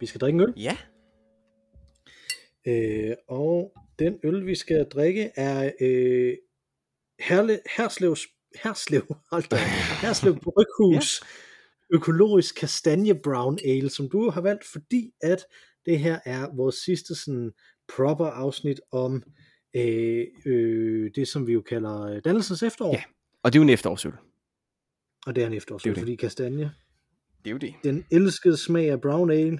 Vi skal drikke en øl. Ja. Øh, og den øl, vi skal drikke, er øh, Herle, Herslev, Herslev, hold da, Herslev Bryghus ja. økologisk kastanje brown ale, som du har valgt, fordi at det her er vores sidste sådan proper afsnit om øh, øh, det, som vi jo kalder dannelsens efterår. Ja, og det er jo en efterårsøl. Og det er en efterårsøl, det. fordi kastanje, Det er jo det. den elskede smag af brown ale,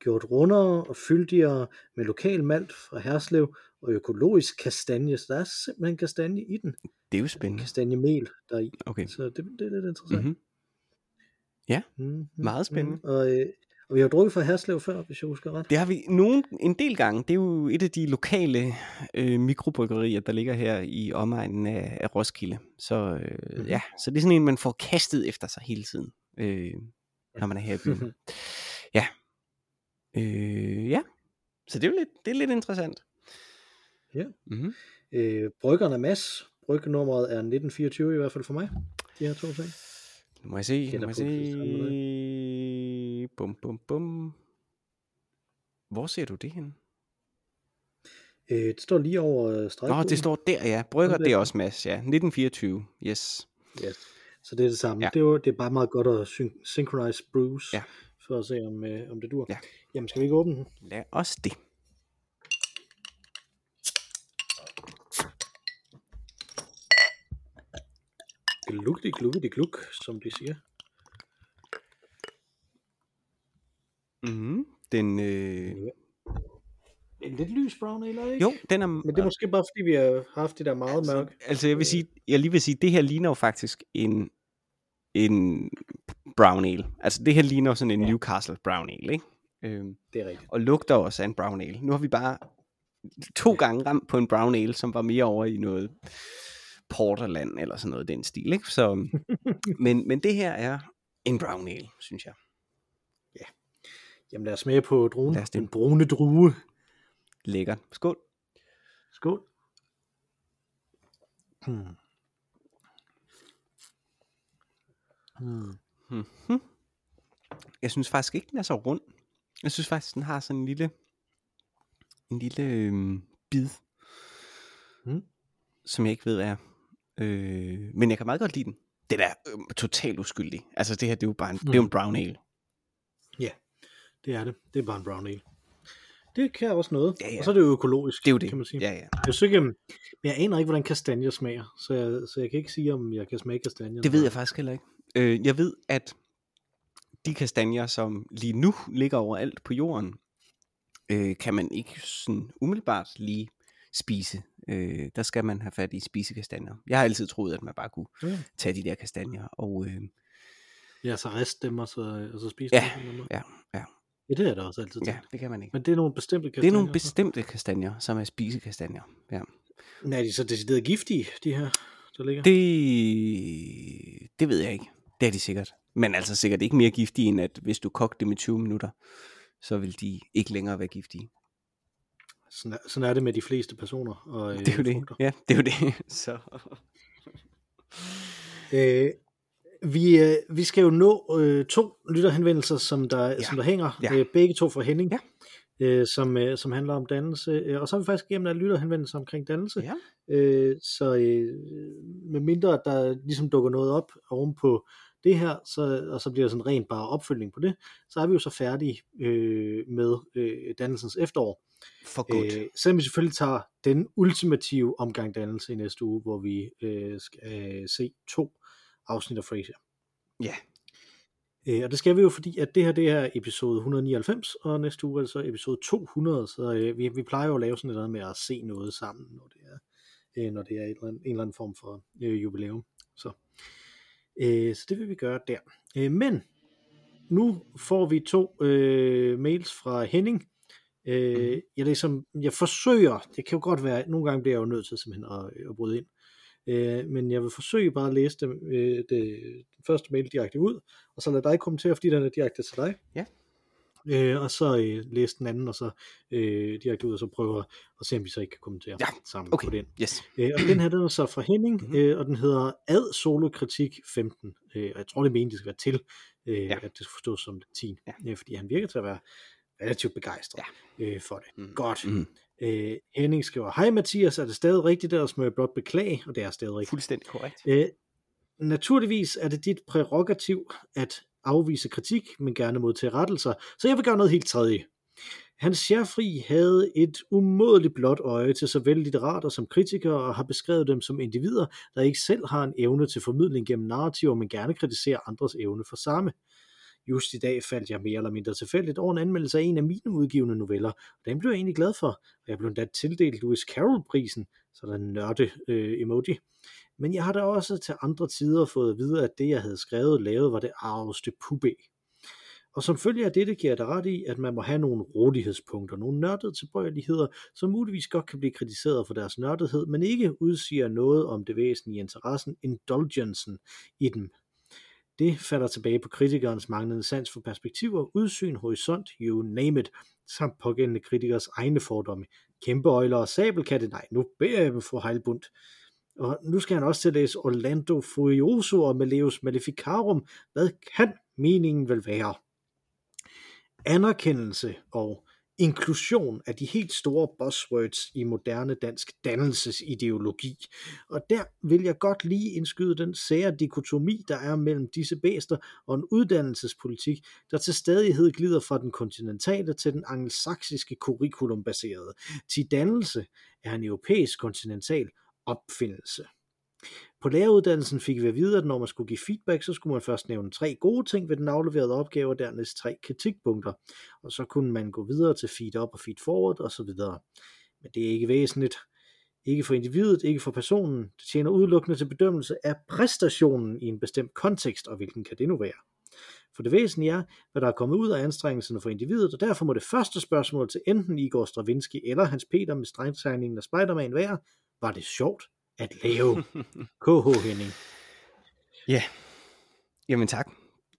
gjort rundere og fyldigere med lokal malt fra Herslev og økologisk kastanje. Så der er simpelthen kastanje i den. Det er jo spændende. Kastanjemel der er i. Okay. Så det, det er lidt interessant. Mm-hmm. Mm-hmm. Meget spændende. Og, øh, og vi har drukket fra Herslev før, hvis jeg husker ret. Det har vi nogen, en del gange. Det er jo et af de lokale øh, mikrobryggerier, der ligger her i omegnen af, af Roskilde. Så øh, Mhm. ja, så det er sådan en, man får kastet efter sig hele tiden, øh, når man er her i byen. ja. Øh, ja. Så det er jo lidt, det er lidt interessant. Ja. Mm-hmm. Øh, bryggeren er Mads. Bryggenummeret er 1924 i hvert fald for mig. De her to ting. Nu må jeg se, nu må jeg se. Bum, bum, bum. Hvor ser du det hen? Øh, det står lige over øh, Nå, stregkoden. det står der, ja. Brygger, det er også Mads, ja. 1924, yes. Ja. Så det er det samme. Ja. Ja. Det, er jo, det er bare meget godt at syn- synchronize brews, Ja. For at se, om, øh, om det dur. Ja. Jamen, skal vi ikke åbne den? Lad os det. Glugdi, glugdi, glug, som de siger. Mm, den, øh, En lidt lys brown ale, ikke? jo, den er, Men det er måske bare, fordi vi har haft det der meget mørke. altså jeg vil sige, jeg lige vil sige, det her ligner jo faktisk en, en brown ale. Altså det her ligner sådan en Ja. Newcastle brown ale, ikke? Øhm, Det er rigtigt. og lugter også af en brown ale. Nu har vi bare to gange ramt på en brown ale, som var mere over i noget porterland eller sådan noget den stil, ikke? Så, men, men det her er en brown ale, synes jeg. Jamen lad os smage på druen. Lad os. Den brune drue. Lækkert. Skål. Skål. Hmm. Hmm. Mm-hmm. Jeg synes faktisk ikke, den er så rund. Jeg synes faktisk, den har sådan en lille, en lille øhm, bid, Mm. som jeg ikke ved er. Øh, men jeg kan meget godt lide den. Den er øh, totalt uskyldig. Altså det her, det er jo bare en, mm. det er en brown ale. Ja, det er det. Det er bare en brown ale. Det kan også noget. Ja, ja. Og så er det jo økologisk, Det er jo det. kan man sige. Ja, ja. Jeg, synes ikke, men jeg aner ikke, hvordan kastanjer smager, så jeg, så jeg kan ikke sige, om jeg kan smage kastanjer. Det ved jeg faktisk heller ikke. Øh, jeg ved, at de kastanjer, som lige nu ligger overalt på jorden, øh, kan man ikke sådan umiddelbart lige spise. Øh, der skal man have fat i spisekastanjer. Jeg har altid troet, at man bare kunne Ja, tage de der kastanjer og øh, ja så rest dem, og så, og så spise Ja, dem. ja, ja. Ja, det er der også altid. ja, tænkt. det kan man ikke. Men det er nogle bestemte kastanjer. Det er nogle bestemte kastanjer, som er spisekastanjer. Ja. Men er de så decideret giftige, de her, der ligger? Det, det ved jeg ikke. Det er de sikkert. Men altså sikkert ikke mere giftige, end at hvis du kogte dem i 20 minutter, så vil de ikke længere være giftige. Sådan, er, sådan er det med de fleste personer. Og, øh, Det er jo det. frugter. Ja, det er jo det. Så. Øh, vi, øh, vi skal jo nå øh, to lytterhenvendelser, som der, ja. som der hænger. Ja. Øh, begge to fra Henning, Ja. øh, som, øh, som handler om dannelse. Øh, og så er vi faktisk igennem af lytterhenvendelser omkring dannelse. Ja. Øh, så øh, med mindre at der ligesom dukker noget op oven på det her, så, og så bliver det sådan rent bare opfølgning på det, så er vi jo så færdige øh, med øh, dannelsens efterår. For godt. Øh, selvom vi selvfølgelig tager den ultimative omgang dannelse i næste uge, hvor vi øh, skal øh, se to afsnit af Frasier. Ja. Øh, og det skal vi jo, fordi at det her det er episode 199, og næste uge er det så episode 200, så øh, vi, vi plejer jo at lave sådan noget med at se noget sammen, når det er, øh, når det er et eller andet, en eller anden form for øh, jubilæum. Så. Øh, så det vil vi gøre der. Øh, men nu får vi to øh, mails fra Henning. Øh, Mhm. jeg, ligesom, jeg forsøger, det kan jo godt være, nogle gange bliver jeg jo nødt til simpelthen at, at bryde ind. Øh, men jeg vil forsøge bare at læse dem, øh, det, den første mail direkte ud, og så lad dig kommentere, fordi den er direkte til dig. Ja. Øh, og så øh, læse den anden, og så øh, direkte ud, og så prøve at se, om vi så ikke kan kommentere Ja, sammen Okay, på den. yes. Øh, og den her, den er så fra Henning, Mhm. mm-hmm. øh, og den hedder Ad Solo Kritik 15. Øh, og jeg tror, det er meningen, det skal være til, øh, Ja. at det skal forstås som 10. Ja. Øh, fordi han virker til at være relativt begejstret ja. øh, for det. Mm. Godt. Mm. Øh, Henning skriver, hej Mathias, er det stadig rigtigt, ellers må jeg blot beklage, og det er stadig rigtigt. Fuldstændig korrekt. Øh, naturligvis er det dit prærogativ at afvise kritik, men gerne modtage rettelser, så jeg vil gøre noget helt tredje. Hans Scherfri havde et umådeligt blåt øje til såvel litterater som kritikere og har beskrevet dem som individer, der ikke selv har en evne til formidling gennem narrativer, men gerne kritiserer andres evne for samme. Just i dag faldt jeg mere eller mindre tilfældigt over en anmeldelse af en af mine udgivende noveller, og den blev jeg egentlig glad for, og jeg blev endda tildelt Louis Carroll-prisen, så der en nørde øh, emoji. Men jeg har da også til andre tider fået at vide, at det jeg havde skrevet og lavet var det arveste pubæ. Og som følge af dette giver jeg dig ret i, at man må have nogle rådighedspunkter, nogle nørdede tilbøjeligheder, som muligvis godt kan blive kritiseret for deres nørdethed, men ikke udsiger noget om det væsentlige interessen, indulgensen i dem. Det falder tilbage på kritikernes manglende sans for perspektiver, udsyn, horisont, you name it, samt pågældende kritikers egne fordomme. Kæmpeøjler og sabelkatte, nej, nu beder jeg dem for heilbundt. Og nu skal han også til at læse Orlando Furioso og Maleus Maleficarum. Hvad kan meningen vel være? Anerkendelse og inklusion af de helt store buzzwords i moderne dansk dannelsesideologi. Og der vil jeg godt lige indskyde den sære dikotomi, der er mellem disse bæster og en uddannelsespolitik, der til stadighed glider fra den kontinentale til den angelsaksiske curriculumbaserede. Til dannelse er en europæisk kontinental opfindelse. På læreruddannelsen fik vi at vide, at når man skulle give feedback, så skulle man først nævne tre gode ting ved den afleverede opgave, og dernæst tre kritikpunkter. Og så kunne man gå videre til feed up og feed forward osv. Men det er ikke væsentligt. Ikke for individet, ikke for personen. Det tjener udelukkende til bedømmelse af præstationen i en bestemt kontekst, og hvilken kan det nu være? For det væsentlige er, hvad der er kommet ud af anstrengelserne for individet, og derfor må det første spørgsmål til enten Igor Stravinsky eller Hans Peter med strengtegningen af Spider-Man være, var det sjovt at lave? KH Henning. Ja, jamen tak.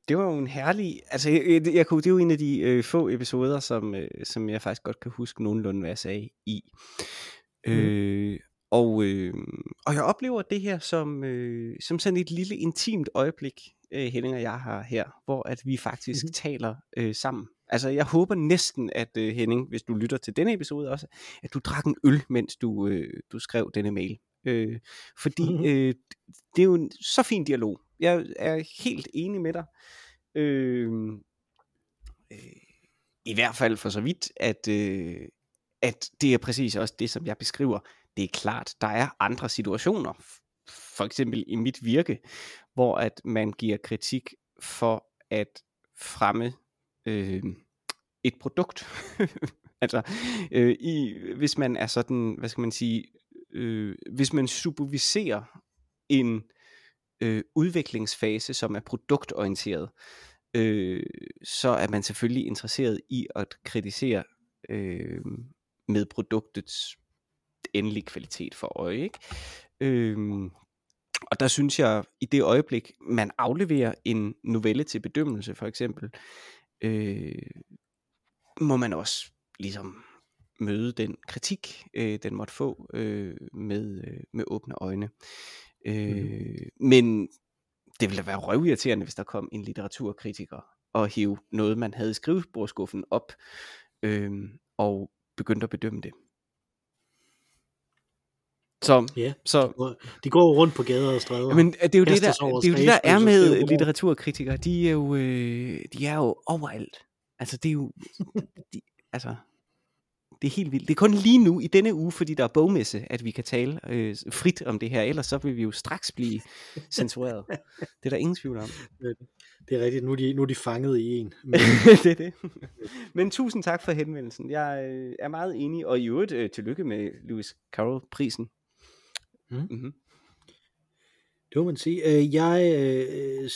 Det var jo en herlig, altså jeg, jeg, jeg kunne, det er jo en af de øh, få episoder, som, øh, som jeg faktisk godt kan huske nogenlunde, hvad jeg sagde i. Mm. Øh, og, øh, og jeg oplever det her som, øh, som sådan et lille intimt øjeblik, øh, Henning og jeg har her, hvor at vi faktisk Mhm. mm. taler øh, sammen. Altså jeg håber næsten, at øh, Henning, hvis du lytter til denne episode også, at du drak en øl, mens du, øh, du skrev denne mail. Øh, fordi Mhm. øh, det er jo en så fin dialog. Jeg er helt enig med dig. Øh, øh, I hvert fald for så vidt, at, øh, at det er præcis også det, som jeg beskriver. Det er klart, der er andre situationer, for eksempel i mit virke, hvor at man giver kritik for at fremme øh, et produkt. altså, øh, i, hvis man er sådan, hvad skal man sige, øh, hvis man superviserer en øh, udviklingsfase, som er produktorienteret, øh, så er man selvfølgelig interesseret i at kritisere øh, med produktets endelige kvalitet for øje. Ikke? Øh, og der synes jeg, i det øjeblik, man afleverer en novelle til bedømmelse, for eksempel, øh, må man også ligesom møde den kritik, øh, den måtte få øh, med, øh, med åbne øjne. Øh, mm. Men det ville da være røvirriterende, hvis der kom en litteraturkritiker og hive noget, man havde i skrivebordskuffen op øh, og begyndte at bedømme det. Så, Ja, så de går jo rundt på gader og stræder. men det er jo det, der, det, er jo det, der er med litteraturkritikere. De er jo, øh, de er jo overalt. Altså, det er jo, de, altså, det er helt vildt. Det er kun lige nu, i denne uge, fordi der er bogmesse, at vi kan tale øh, frit om det her. Ellers så vil vi jo straks blive censureret. Det er der ingen tvivl om. Det er rigtigt, nu er de, nu er de fanget i en. Men, det er det. Men tusind tak for henvendelsen. Jeg øh, er meget enig, og i øvrigt øh, tillykke med Lewis Carroll-prisen. Mm. Mm-hmm. det må man sige. Øh, Jeg øh,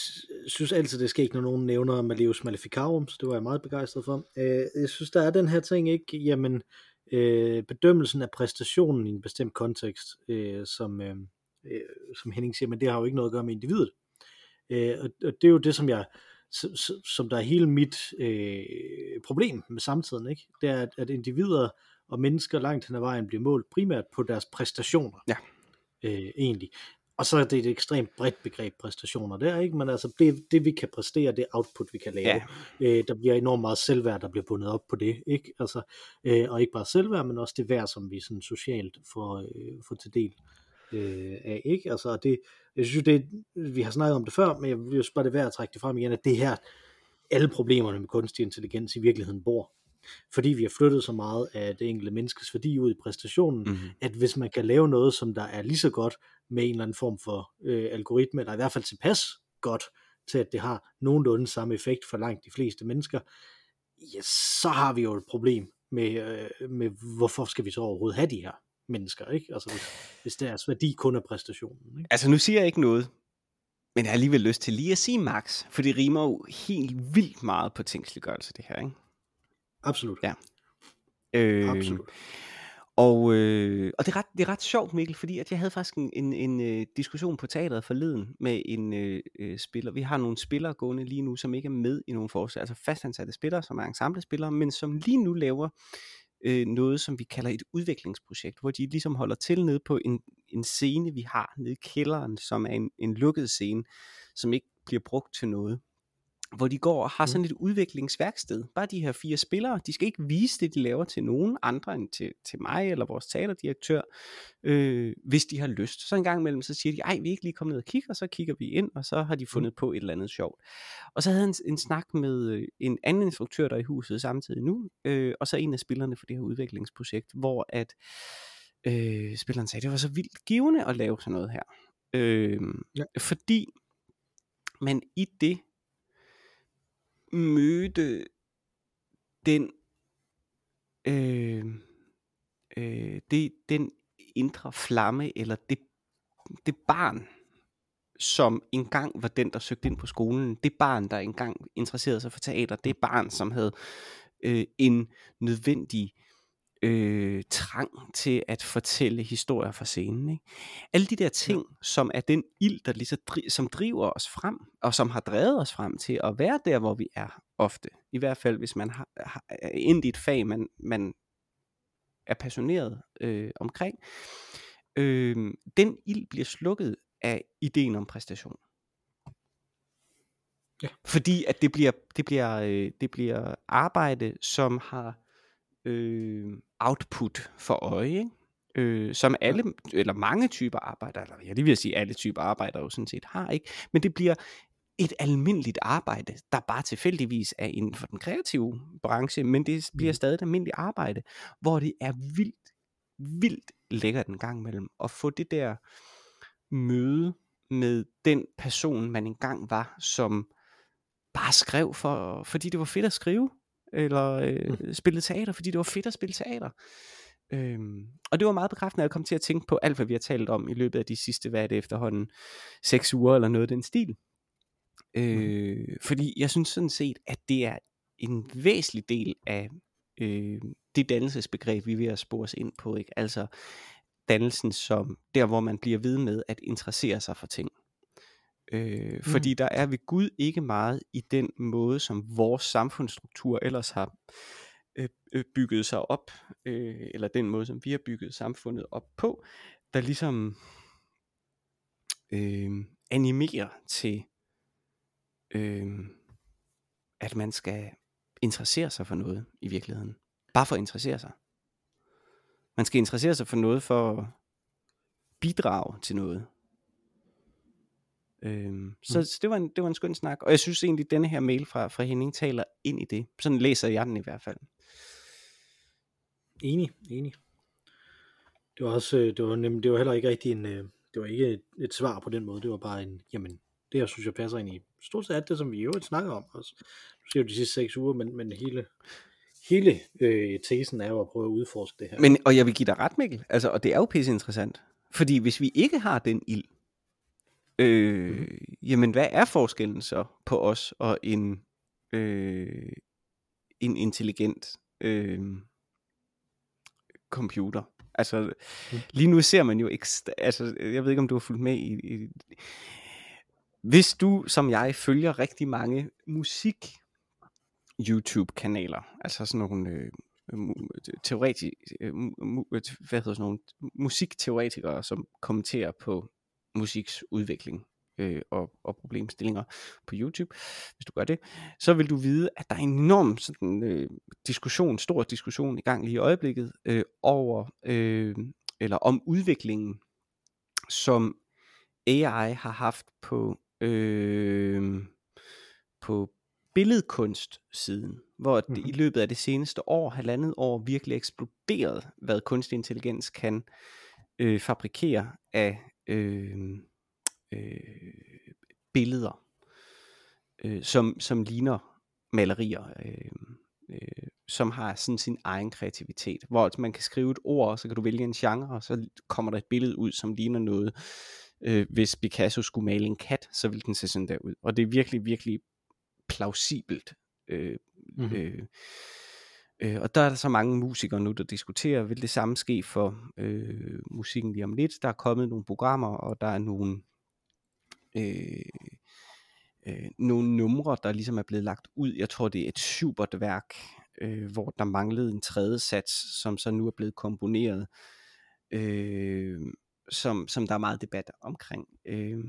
synes altid, det skal ikke, når nogen nævner Maleus Maleficarum, så det var jeg meget begejstret for. Øh, Jeg synes, der er den her ting, ikke? Jamen, øh, bedømmelsen af præstationen i en bestemt kontekst, øh, som, øh, som Henning siger, men det har jo ikke noget at gøre med individet. Øh, og, og det er jo det, som jeg som der er hele mit øh, problem med samtiden, ikke? det er, at, at individer og mennesker langt hen ad vejen bliver målt primært på deres præstationer. Ja. Øh, egentlig. Og så er det et ekstremt bredt begreb præstationer der, ikke? Men altså det, det vi kan præstere, det output vi kan lave. Ja. Øh, der bliver enormt meget selvværd, der bliver bundet op på det, ikke? Altså, øh, og ikke bare selvværd, men også det værd, som vi sådan socialt får, øh, får til del øh, af, ikke? Altså det, jeg synes det, vi har snakket om det før, men jeg vil bare det værd at trække det frem igen, at det her, alle problemerne med kunstig intelligens i virkeligheden bor fordi vi har flyttet så meget af det enkelte menneskes værdi ud i præstationen, mm-hmm. at hvis man kan lave noget, som der er lige så godt med en eller anden form for øh, algoritme, eller i hvert fald tilpas godt til, at det har nogenlunde samme effekt for langt de fleste mennesker, ja, så har vi jo et problem med, øh, med hvorfor skal vi så overhovedet have de her mennesker, ikke? Altså hvis, hvis deres værdi kun er præstationen. Ikke? Altså nu siger jeg ikke noget, men jeg har alligevel lyst til lige at sige max, for det rimer jo helt vildt meget på tingsliggørelse det her, ikke? Absolut. Ja. Øh, Absolut. Og, øh, og det, er ret, det er ret sjovt, Mikkel, fordi at jeg havde faktisk en, en, en uh, diskussion på teateret forleden med en uh, uh, spiller. Vi har nogle spillere gående lige nu, som ikke er med i nogen forslag, altså fastansatte spillere, som er ensemblespillere, men som lige nu laver uh, noget, som vi kalder et udviklingsprojekt, hvor de ligesom holder til nede på en, en scene, vi har nede i kælderen, som er en, en lukket scene, som ikke bliver brugt til noget hvor de går og har sådan mm. et udviklingsværksted. Bare de her fire spillere, de skal ikke vise det, de laver til nogen andre end til, til mig eller vores teaterdirektør, øh, hvis de har lyst. Så en gang imellem, så siger de, ej, vi er ikke lige kommet ned og kigge, og så kigger vi ind, og så har de mm. fundet på et eller andet sjovt. Og så havde han en, en snak med øh, en anden instruktør, der er i huset samtidig nu, øh, og så en af spillerne for det her udviklingsprojekt, hvor at øh, spilleren sagde, det var så vildt givende at lave sådan noget her. Øh, ja. Fordi man i det mødte den øh, øh, det, den indre flamme, eller det, det barn, som engang var den, der søgte ind på skolen, det barn, der engang interesserede sig for teater, det barn, som havde øh, en nødvendig øh, trang til at fortælle historier fra scenen. Ikke? Alle de der ting, ja. som er den ild, der ligesom som driver os frem, og som har drevet os frem til at være der, hvor vi er ofte. I hvert fald, hvis man har, har ind i et fag, man, man er passioneret øh, omkring. Øh, den ild bliver slukket af ideen om præstation. Ja. Fordi at det bliver, det bliver, øh, det bliver arbejde, som har øh, output for øje, ikke? Øh, som alle, eller mange typer arbejder, eller jeg lige vil sige, alle typer arbejder jo sådan set har, ikke? Men det bliver et almindeligt arbejde, der bare tilfældigvis er inden for den kreative branche, men det bliver mm. stadig et almindeligt arbejde, hvor det er vildt, vildt lækkert en gang imellem, at få det der møde med den person, man engang var, som bare skrev, for, fordi det var fedt at skrive, eller øh, mm. spillet teater, fordi det var fedt at spille teater. Øhm, og det var meget bekræftende, at jeg kom til at tænke på alt, hvad vi har talt om i løbet af de sidste, hvad er det efterhånden, seks uger eller noget af den stil. Øh, mm. Fordi jeg synes sådan set, at det er en væsentlig del af øh, det dannelsesbegreb, vi er ved at spore os ind på. Ikke? Altså dannelsen som der, hvor man bliver ved med at interessere sig for ting. Øh, mm. Fordi der er ved Gud ikke meget i den måde, som vores samfundsstruktur ellers har øh, øh, bygget sig op, øh, eller den måde, som vi har bygget samfundet op på, der ligesom øh, animerer til, øh, at man skal interessere sig for noget i virkeligheden. Bare for at interessere sig. Man skal interessere sig for noget for at bidrage til noget. Øhm, så, mm. så det, var en, det var en skøn snak, og jeg synes egentlig, at denne her mail fra, fra Henning taler ind i det. Sådan læser jeg den i hvert fald. Enig, enig. Det var også, øh, det var, nem, det var heller ikke rigtig en, øh, det var ikke et, et svar på den måde, det var bare en, jamen, det her synes jeg passer ind i stort set alt det, som vi jo snakker om også. Du siger jo de sidste seks uger, men, men hele, hele øh, tesen er jo at prøve at udforske det her. Men, og jeg vil give dig ret, Mikkel, altså, og det er jo pisse interessant, fordi hvis vi ikke har den ild, Øh, mm. Jamen, hvad er forskellen så på os og en, øh, en intelligent øh, computer? Altså, mm. lige nu ser man jo, ekst- altså, jeg ved ikke, om du har fulgt med i, i hvis du, som jeg, følger rigtig mange musik YouTube-kanaler, altså sådan nogle øh, teoretik, øh, hvad hedder sådan nogle musikteoretikere, som kommenterer på musiks udvikling øh, og, og problemstillinger på YouTube, hvis du gør det, så vil du vide, at der er en enorm sådan, øh, diskussion, stor diskussion i gang lige i øjeblikket øh, over, øh, eller om udviklingen, som AI har haft på øh, på billedkunst-siden, hvor det mm-hmm. i løbet af det seneste år, halvandet år, virkelig eksploderet, hvad kunstig intelligens kan øh, fabrikere af øh, øh, billeder, øh, som, som ligner malerier, øh, øh, som har sådan sin egen kreativitet, hvor man kan skrive et ord, og så kan du vælge en genre, og så kommer der et billede ud, som ligner noget. Øh, hvis Picasso skulle male en kat, så ville den se sådan der ud. Og det er virkelig, virkelig plausibelt. Øh, mm-hmm. øh, øh, og der er der så mange musikere nu, der diskuterer, vil det samme ske for øh, musikken lige om lidt. Der er kommet nogle programmer, og der er nogle, øh, øh, nogle numre, der ligesom er blevet lagt ud. Jeg tror, det er et supert værk, øh, hvor der manglede en tredje sats, som så nu er blevet komponeret, øh, som, som der er meget debat omkring. Øh,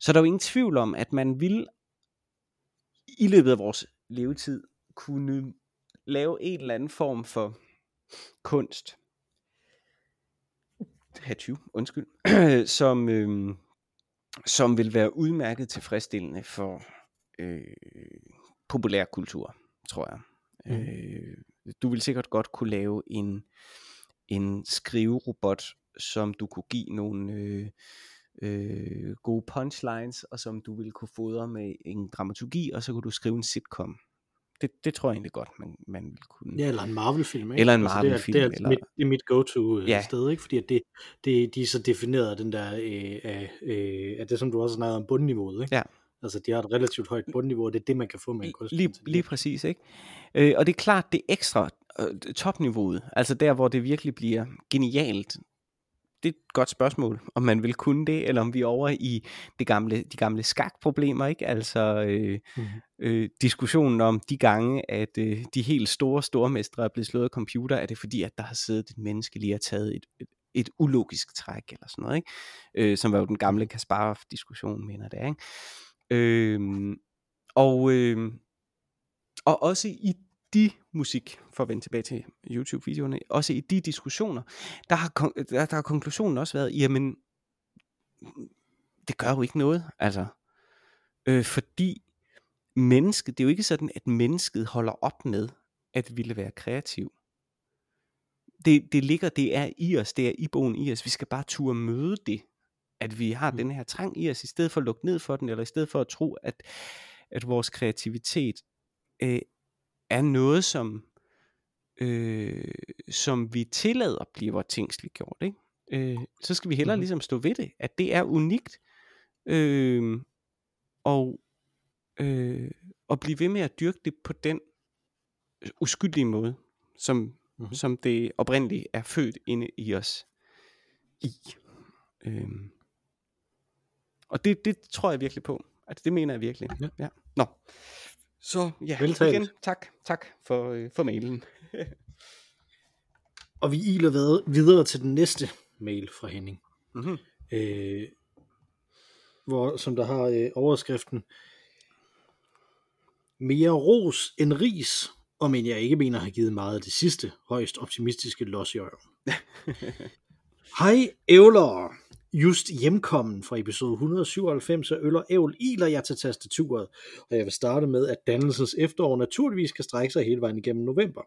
så der er jo ingen tvivl om, at man vil i løbet af vores levetid kunne lave en eller anden form for kunst, Hatju, undskyld, som, øh, som vil være udmærket tilfredsstillende for øh, populærkultur, tror jeg. Mm. Øh, du vil sikkert godt kunne lave en, en skriverobot, som du kunne give nogle øh, øh, gode punchlines, og som du vil kunne fodre med en dramaturgi, og så kunne du skrive en sitcom. Det, det tror jeg egentlig godt, man, man vil kunne. Ja, eller en Marvel-film. Ikke? Eller en Marvel-film. Altså, det, er, det, er, eller... mit, det er mit go-to øh, ja. sted, ikke? fordi at det, det, de er så defineret af den der, øh, af, øh, af det som du også snakker om, bundniveauet. Ikke? Ja. Altså, de har et relativt højt bundniveau, og det er det, man kan få med en kunstig lige, lige præcis, ikke? Øh, og det er klart, det ekstra øh, topniveauet, altså der, hvor det virkelig bliver genialt, det er et godt spørgsmål, om man vil kunne det, eller om vi er over i det gamle, de gamle skakproblemer, ikke? Altså øh, mm. øh, diskussionen om de gange, at øh, de helt store stormestre er blevet slået af computer, er det fordi, at der har siddet et menneske lige og taget et, et, et ulogisk træk, eller sådan noget, ikke? Øh, som var jo den gamle Kasparov-diskussion, mener det, ikke? Øh, og, øh, og også i de musik, for at vende tilbage til YouTube-videoerne, også i de diskussioner, der har, der, der har konklusionen også været, jamen, det gør jo ikke noget, altså. Øh, fordi mennesket, det er jo ikke sådan, at mennesket holder op med at ville være kreativ. Det, det ligger, det er i os, det er i bogen i os. Vi skal bare turde møde det, at vi har mm. den her trang i os, i stedet for at lukke ned for den, eller i stedet for at tro, at, at vores kreativitet øh, er noget, som, øh, som vi tillader bliver tingsligt gjort, ikke? Øh, så skal vi hellere mm-hmm. ligesom stå ved det, at det er unikt, øh, og, øh, og blive ved med at dyrke det på den uskyldige måde, som, mm-hmm. som det oprindeligt er født inde i os i. Øh, og det, det tror jeg virkelig på. Altså, det mener jeg virkelig. Ja. ja. Nå. Så ja, Veltalt. igen, tak, tak for, øh, for mailen. og vi iler videre til den næste mail fra Henning. Mm-hmm. Øh, hvor, som der har øh, overskriften Mere ros end ris, og men jeg ikke mener har givet meget af det sidste, højst optimistiske los i Hej ævlere! Just hjemkommen fra episode 197 af Øl og Ævl iler jeg til tastaturet, og jeg vil starte med, at dannelsens efterår naturligvis kan strække sig hele vejen igennem november.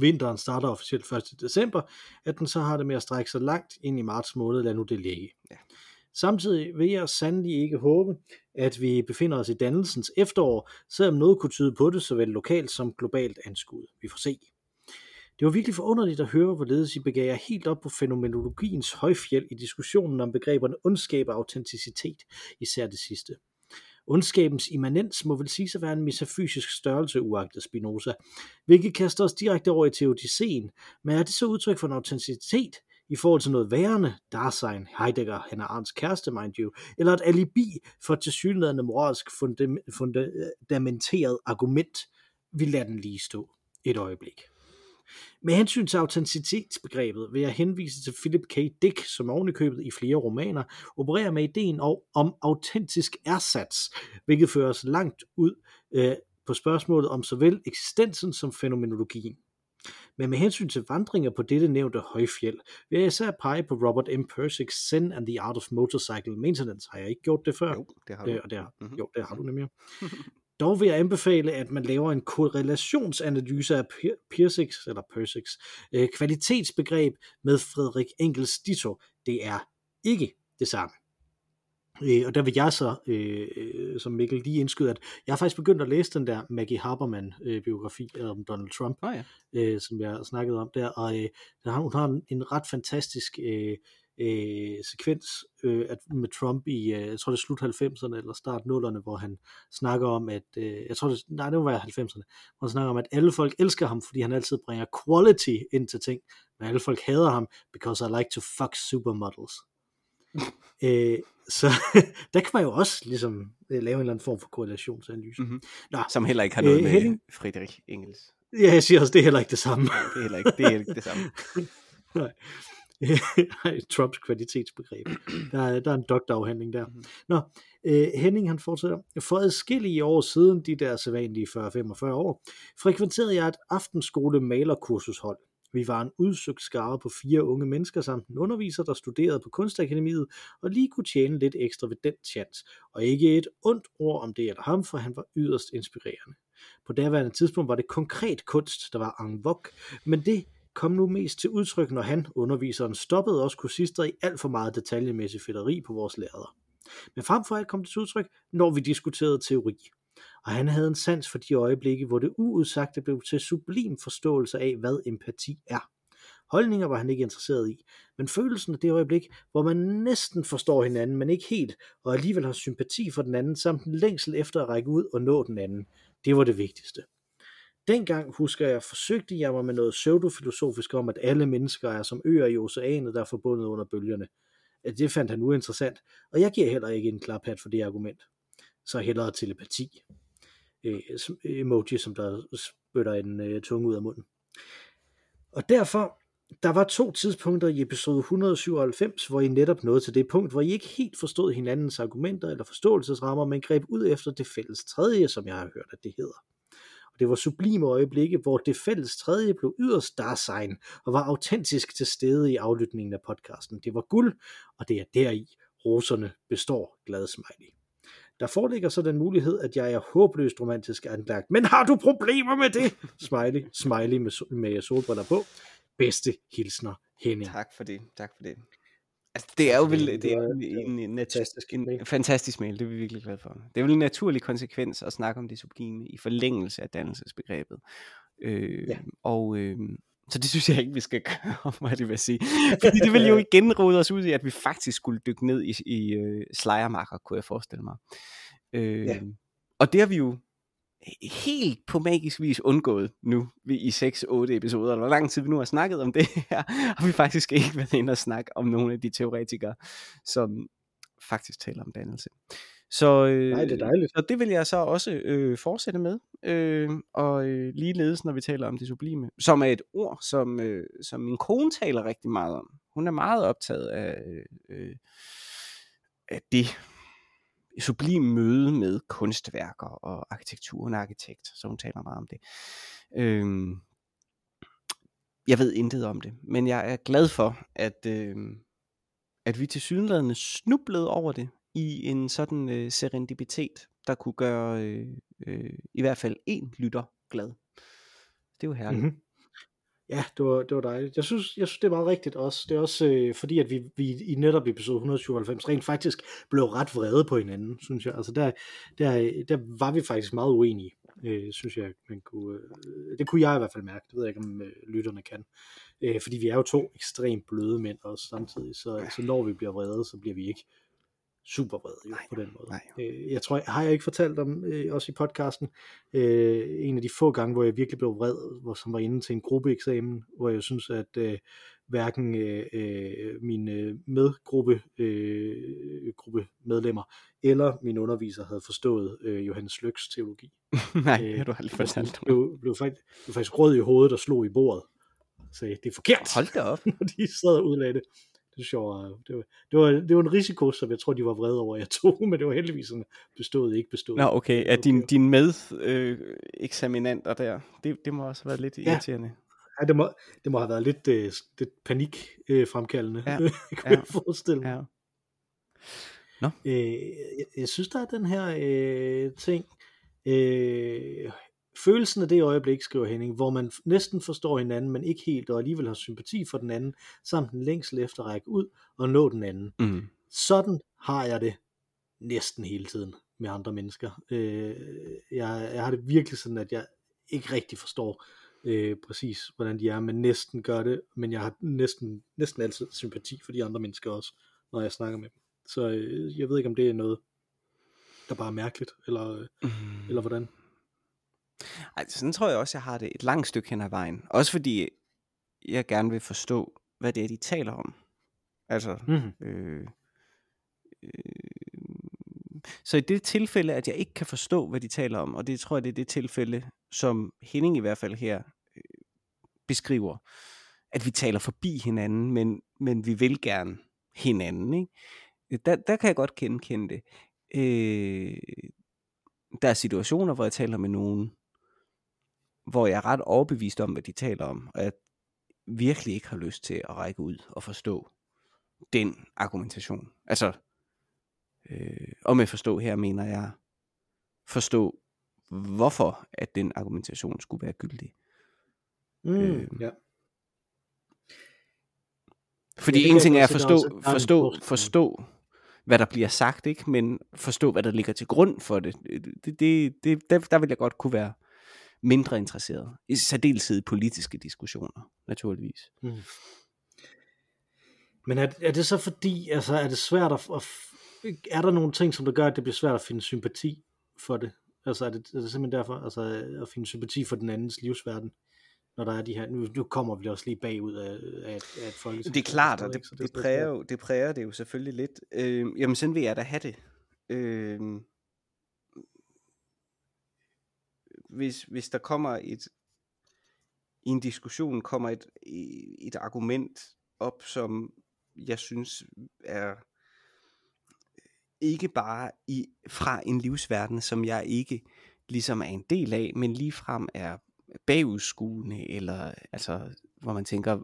Vinteren starter officielt 1. december, at den så har det med at strække sig langt ind i marts måned, lad nu det ligge. Ja. Samtidig vil jeg sandelig ikke håbe, at vi befinder os i dannelsens efterår, selvom noget kunne tyde på det, såvel lokalt som globalt anskud. Vi får se. Det var virkelig forunderligt at høre, hvorledes I begav jer helt op på fænomenologiens højfjeld i diskussionen om begreberne ondskab og autenticitet, især det sidste. Ondskabens immanens må vel sige at være en metafysisk størrelse, uagtet Spinoza, hvilket kaster os direkte over i teodiceen, men er det så udtryk for en autenticitet, i forhold til noget værende, Dasein, Heidegger, Hannah Arns kæreste, mind you, eller et alibi for et tilsyneladende moralsk fundamenteret øh, argument, vi lader den lige stå et øjeblik. Med hensyn til autenticitetsbegrebet vil jeg henvise til Philip K. Dick, som ovenikøbet i flere romaner opererer med ideen om autentisk ersats, hvilket fører os langt ud øh, på spørgsmålet om såvel eksistensen som fænomenologien. Men med hensyn til vandringer på dette nævnte højfjeld, vil jeg især pege på Robert M. Persicks Zen and the Art of Motorcycle Maintenance. Har jeg ikke gjort det før? Jo, det har du. Øh, og det har, mm-hmm. Jo, det har du nemlig. Dog vil jeg anbefale, at man laver en korrelationsanalyse af Persicks, eller Persicks, øh, kvalitetsbegreb med Frederik Engels Ditto. Det er ikke det samme. Øh, og der vil jeg så, øh, øh, som Mikkel lige indskyde, at jeg har faktisk begyndt at læse den der Maggie Haberman-biografi øh, om Donald Trump, oh, ja. øh, som jeg snakkede om der, og øh, der har, hun har en, en ret fantastisk øh, øh, sekvens øh, at med Trump i, øh, jeg tror det er slut 90'erne eller start 0'erne, hvor han snakker om, at, øh, jeg tror det, nej det var 90'erne, hvor han snakker om, at alle folk elsker ham, fordi han altid bringer quality ind til ting, men alle folk hader ham, because I like to fuck supermodels. øh, så der kan man jo også ligesom øh, lave en eller anden form for korrelationsanalyse. Mm-hmm. Nå, Som heller ikke har noget øh, med Henning? Friedrich Engels. Ja, jeg siger også, det er heller ikke det samme. Nej, det er heller ikke det, er ikke det samme. Nej. Trumps kvalitetsbegreb. Der er, der er en doktorafhandling der. Mm-hmm. Nå, øh, Henning han fortsætter. For adskillige år siden, de der sædvanlige 40-45 år, frekventerede jeg et aftenskole malerkursushold. Vi var en udsøgt skare på fire unge mennesker samt en underviser, der studerede på Kunstakademiet og lige kunne tjene lidt ekstra ved den chance. Og ikke et ondt ord om det eller ham, for han var yderst inspirerende. På daværende tidspunkt var det konkret kunst, der var en vogue, men det kom nu mest til udtryk, når han, underviseren, stoppede os kursister i alt for meget detaljemæssig fætteri på vores lærere. Men frem for alt kom det til udtryk, når vi diskuterede teori. Og han havde en sans for de øjeblikke, hvor det uudsagte blev til sublim forståelse af, hvad empati er. Holdninger var han ikke interesseret i, men følelsen af det øjeblik, hvor man næsten forstår hinanden, men ikke helt, og alligevel har sympati for den anden, samt en længsel efter at række ud og nå den anden, det var det vigtigste. Dengang husker jeg, forsøgte jeg mig med noget pseudofilosofisk om, at alle mennesker er som øer i oceanet, der er forbundet under bølgerne. Det fandt han uinteressant, og jeg giver heller ikke en klaphat for det argument. Så hellere telepati. Øh, emoji, som der spytter en øh, tunge ud af munden. Og derfor, der var to tidspunkter i episode 197, hvor I netop nåede til det punkt, hvor I ikke helt forstod hinandens argumenter eller forståelsesrammer, men greb ud efter det fælles tredje, som jeg har hørt, at det hedder. Det var sublime øjeblikke, hvor det fælles tredje blev yderst Darsign og var autentisk til stede i aflytningen af podcasten. Det var guld, og det er deri, roserne består, glad smiley. Der foreligger så den mulighed, at jeg er håbløst romantisk anlagt. Men har du problemer med det? Smiley, smiley med, med solbriller på. Bedste hilsner, Henning. Tak for det, tak for det. Altså, det er jo vel det er en, en, fantastisk, en fantastisk mail, det er vi virkelig glade for. Det er vel en naturlig konsekvens at snakke om det sublime i forlængelse af dannelsesbegrebet. Øh, ja. Og øh, så det synes jeg ikke, vi skal gøre, må jeg sige. Fordi det vil jo igen rode os ud i, at vi faktisk skulle dykke ned i, i uh, slejermarker, kunne jeg forestille mig. Øh, ja. Og det har vi jo helt på magisk vis undgået nu i 6-8 episoder, eller hvor lang tid vi nu har snakket om det her, har vi faktisk ikke været inde og snakke om nogle af de teoretikere, som faktisk taler om dannelse. Så, øh, Nej, det er dejligt. Så det vil jeg så også øh, fortsætte med, øh, og øh, ligeledes når vi taler om det sublime, som er et ord, som, øh, som min kone taler rigtig meget om. Hun er meget optaget af, øh, af det sublim møde med kunstværker og arkitektur. og arkitekt, så hun taler meget om det. Øhm, jeg ved intet om det, men jeg er glad for, at, øh, at vi til sydenladende snublede over det i en sådan øh, serendipitet, der kunne gøre øh, øh, i hvert fald en lytter glad. Det er jo herligt. Mm-hmm. Ja, det var, det var dejligt. Jeg synes, jeg synes, det er meget rigtigt også. Det er også øh, fordi, at vi, vi i netop episode 197 rent faktisk blev ret vrede på hinanden, synes jeg. Altså der, der, der var vi faktisk meget uenige, øh, synes jeg. Man kunne, øh, det kunne jeg i hvert fald mærke. Det ved jeg ikke, om øh, lytterne kan. Øh, fordi vi er jo to ekstremt bløde mænd også samtidig. Så, så når vi bliver vrede, så bliver vi ikke super vred jo, nej, på den måde. Nej. Øh, jeg tror, har jeg ikke fortalt om, øh, også i podcasten, øh, en af de få gange, hvor jeg virkelig blev vred, hvor som var inde til en gruppeeksamen, hvor jeg synes, at øh, hverken øh, øh, mine medgruppe øh, gruppe medlemmer eller min underviser havde forstået øh, Johannes Lyks teologi. Nej, det har du aldrig fortalt mig. Blev, blev, faktisk, blev faktisk rød i hovedet og slog i bordet. Så det er forkert. Hold da op. Når de sad og udlagde det. Det, sjovt. det, var, det, var, det var en risiko, som jeg tror, de var vrede over, jeg tog, men det var heldigvis sådan, bestået, ikke bestået. Nå, okay. Er din, din med-eksaminanter øh, der, det, det må også have været lidt ja. irriterende. Ja, det må, det må have været lidt, øh, lidt panik øh, fremkaldende, ja. kan ja. jeg forestille mig. Ja. Nå. Øh, jeg, jeg synes, der er den her øh, ting, øh, følelsen af det øjeblik, skriver Henning, hvor man næsten forstår hinanden, men ikke helt, og alligevel har sympati for den anden, samt en længsel efter at række ud og nå den anden. Mm. Sådan har jeg det næsten hele tiden med andre mennesker. Øh, jeg, jeg har det virkelig sådan, at jeg ikke rigtig forstår øh, præcis, hvordan de er, men næsten gør det, men jeg har næsten, næsten altid sympati for de andre mennesker også, når jeg snakker med dem. Så øh, jeg ved ikke, om det er noget, der bare er mærkeligt, eller, mm. eller hvordan. Ej, sådan tror jeg også, jeg har det et langt stykke hen ad vejen. Også fordi jeg gerne vil forstå, hvad det er, de taler om. Altså, mm. øh, øh, så i det tilfælde, at jeg ikke kan forstå, hvad de taler om, og det tror jeg, det er det tilfælde, som Henning i hvert fald her øh, beskriver, at vi taler forbi hinanden, men, men vi vil gerne hinanden. Ikke? Der, der kan jeg godt kende, kende det. Øh, der er situationer, hvor jeg taler med nogen, hvor jeg er ret overbevist om, hvad de taler om, og jeg virkelig ikke har lyst til at række ud og forstå den argumentation. Altså, øh, og med forstå her mener jeg forstå, hvorfor at den argumentation skulle være gyldig. Mm, øh, ja. Fordi en ting er at forstå, forstå, forstå, hvad der bliver sagt, ikke? men forstå, hvad der ligger til grund for det. det, det, det der, der vil jeg godt kunne være mindre interesseret. I særdeleshed i politiske diskussioner, naturligvis. Mm. Men er, er det så fordi, altså er det svært at, at, er der nogle ting, som der gør, at det bliver svært at finde sympati for det? Altså er det, er det simpelthen derfor, altså at finde sympati for den andens livsverden? når der er de her, nu, nu kommer vi også lige bagud af, af, af et folketing. Det er klart, og det, det, det, præger jo, det præger det jo selvfølgelig lidt. Øh, jamen sådan vil jeg da have det. Øh, hvis, hvis der kommer et, i en diskussion kommer et, et argument op, som jeg synes er ikke bare i, fra en livsverden, som jeg ikke ligesom er en del af, men lige frem er bagudskuende, eller altså, hvor man tænker,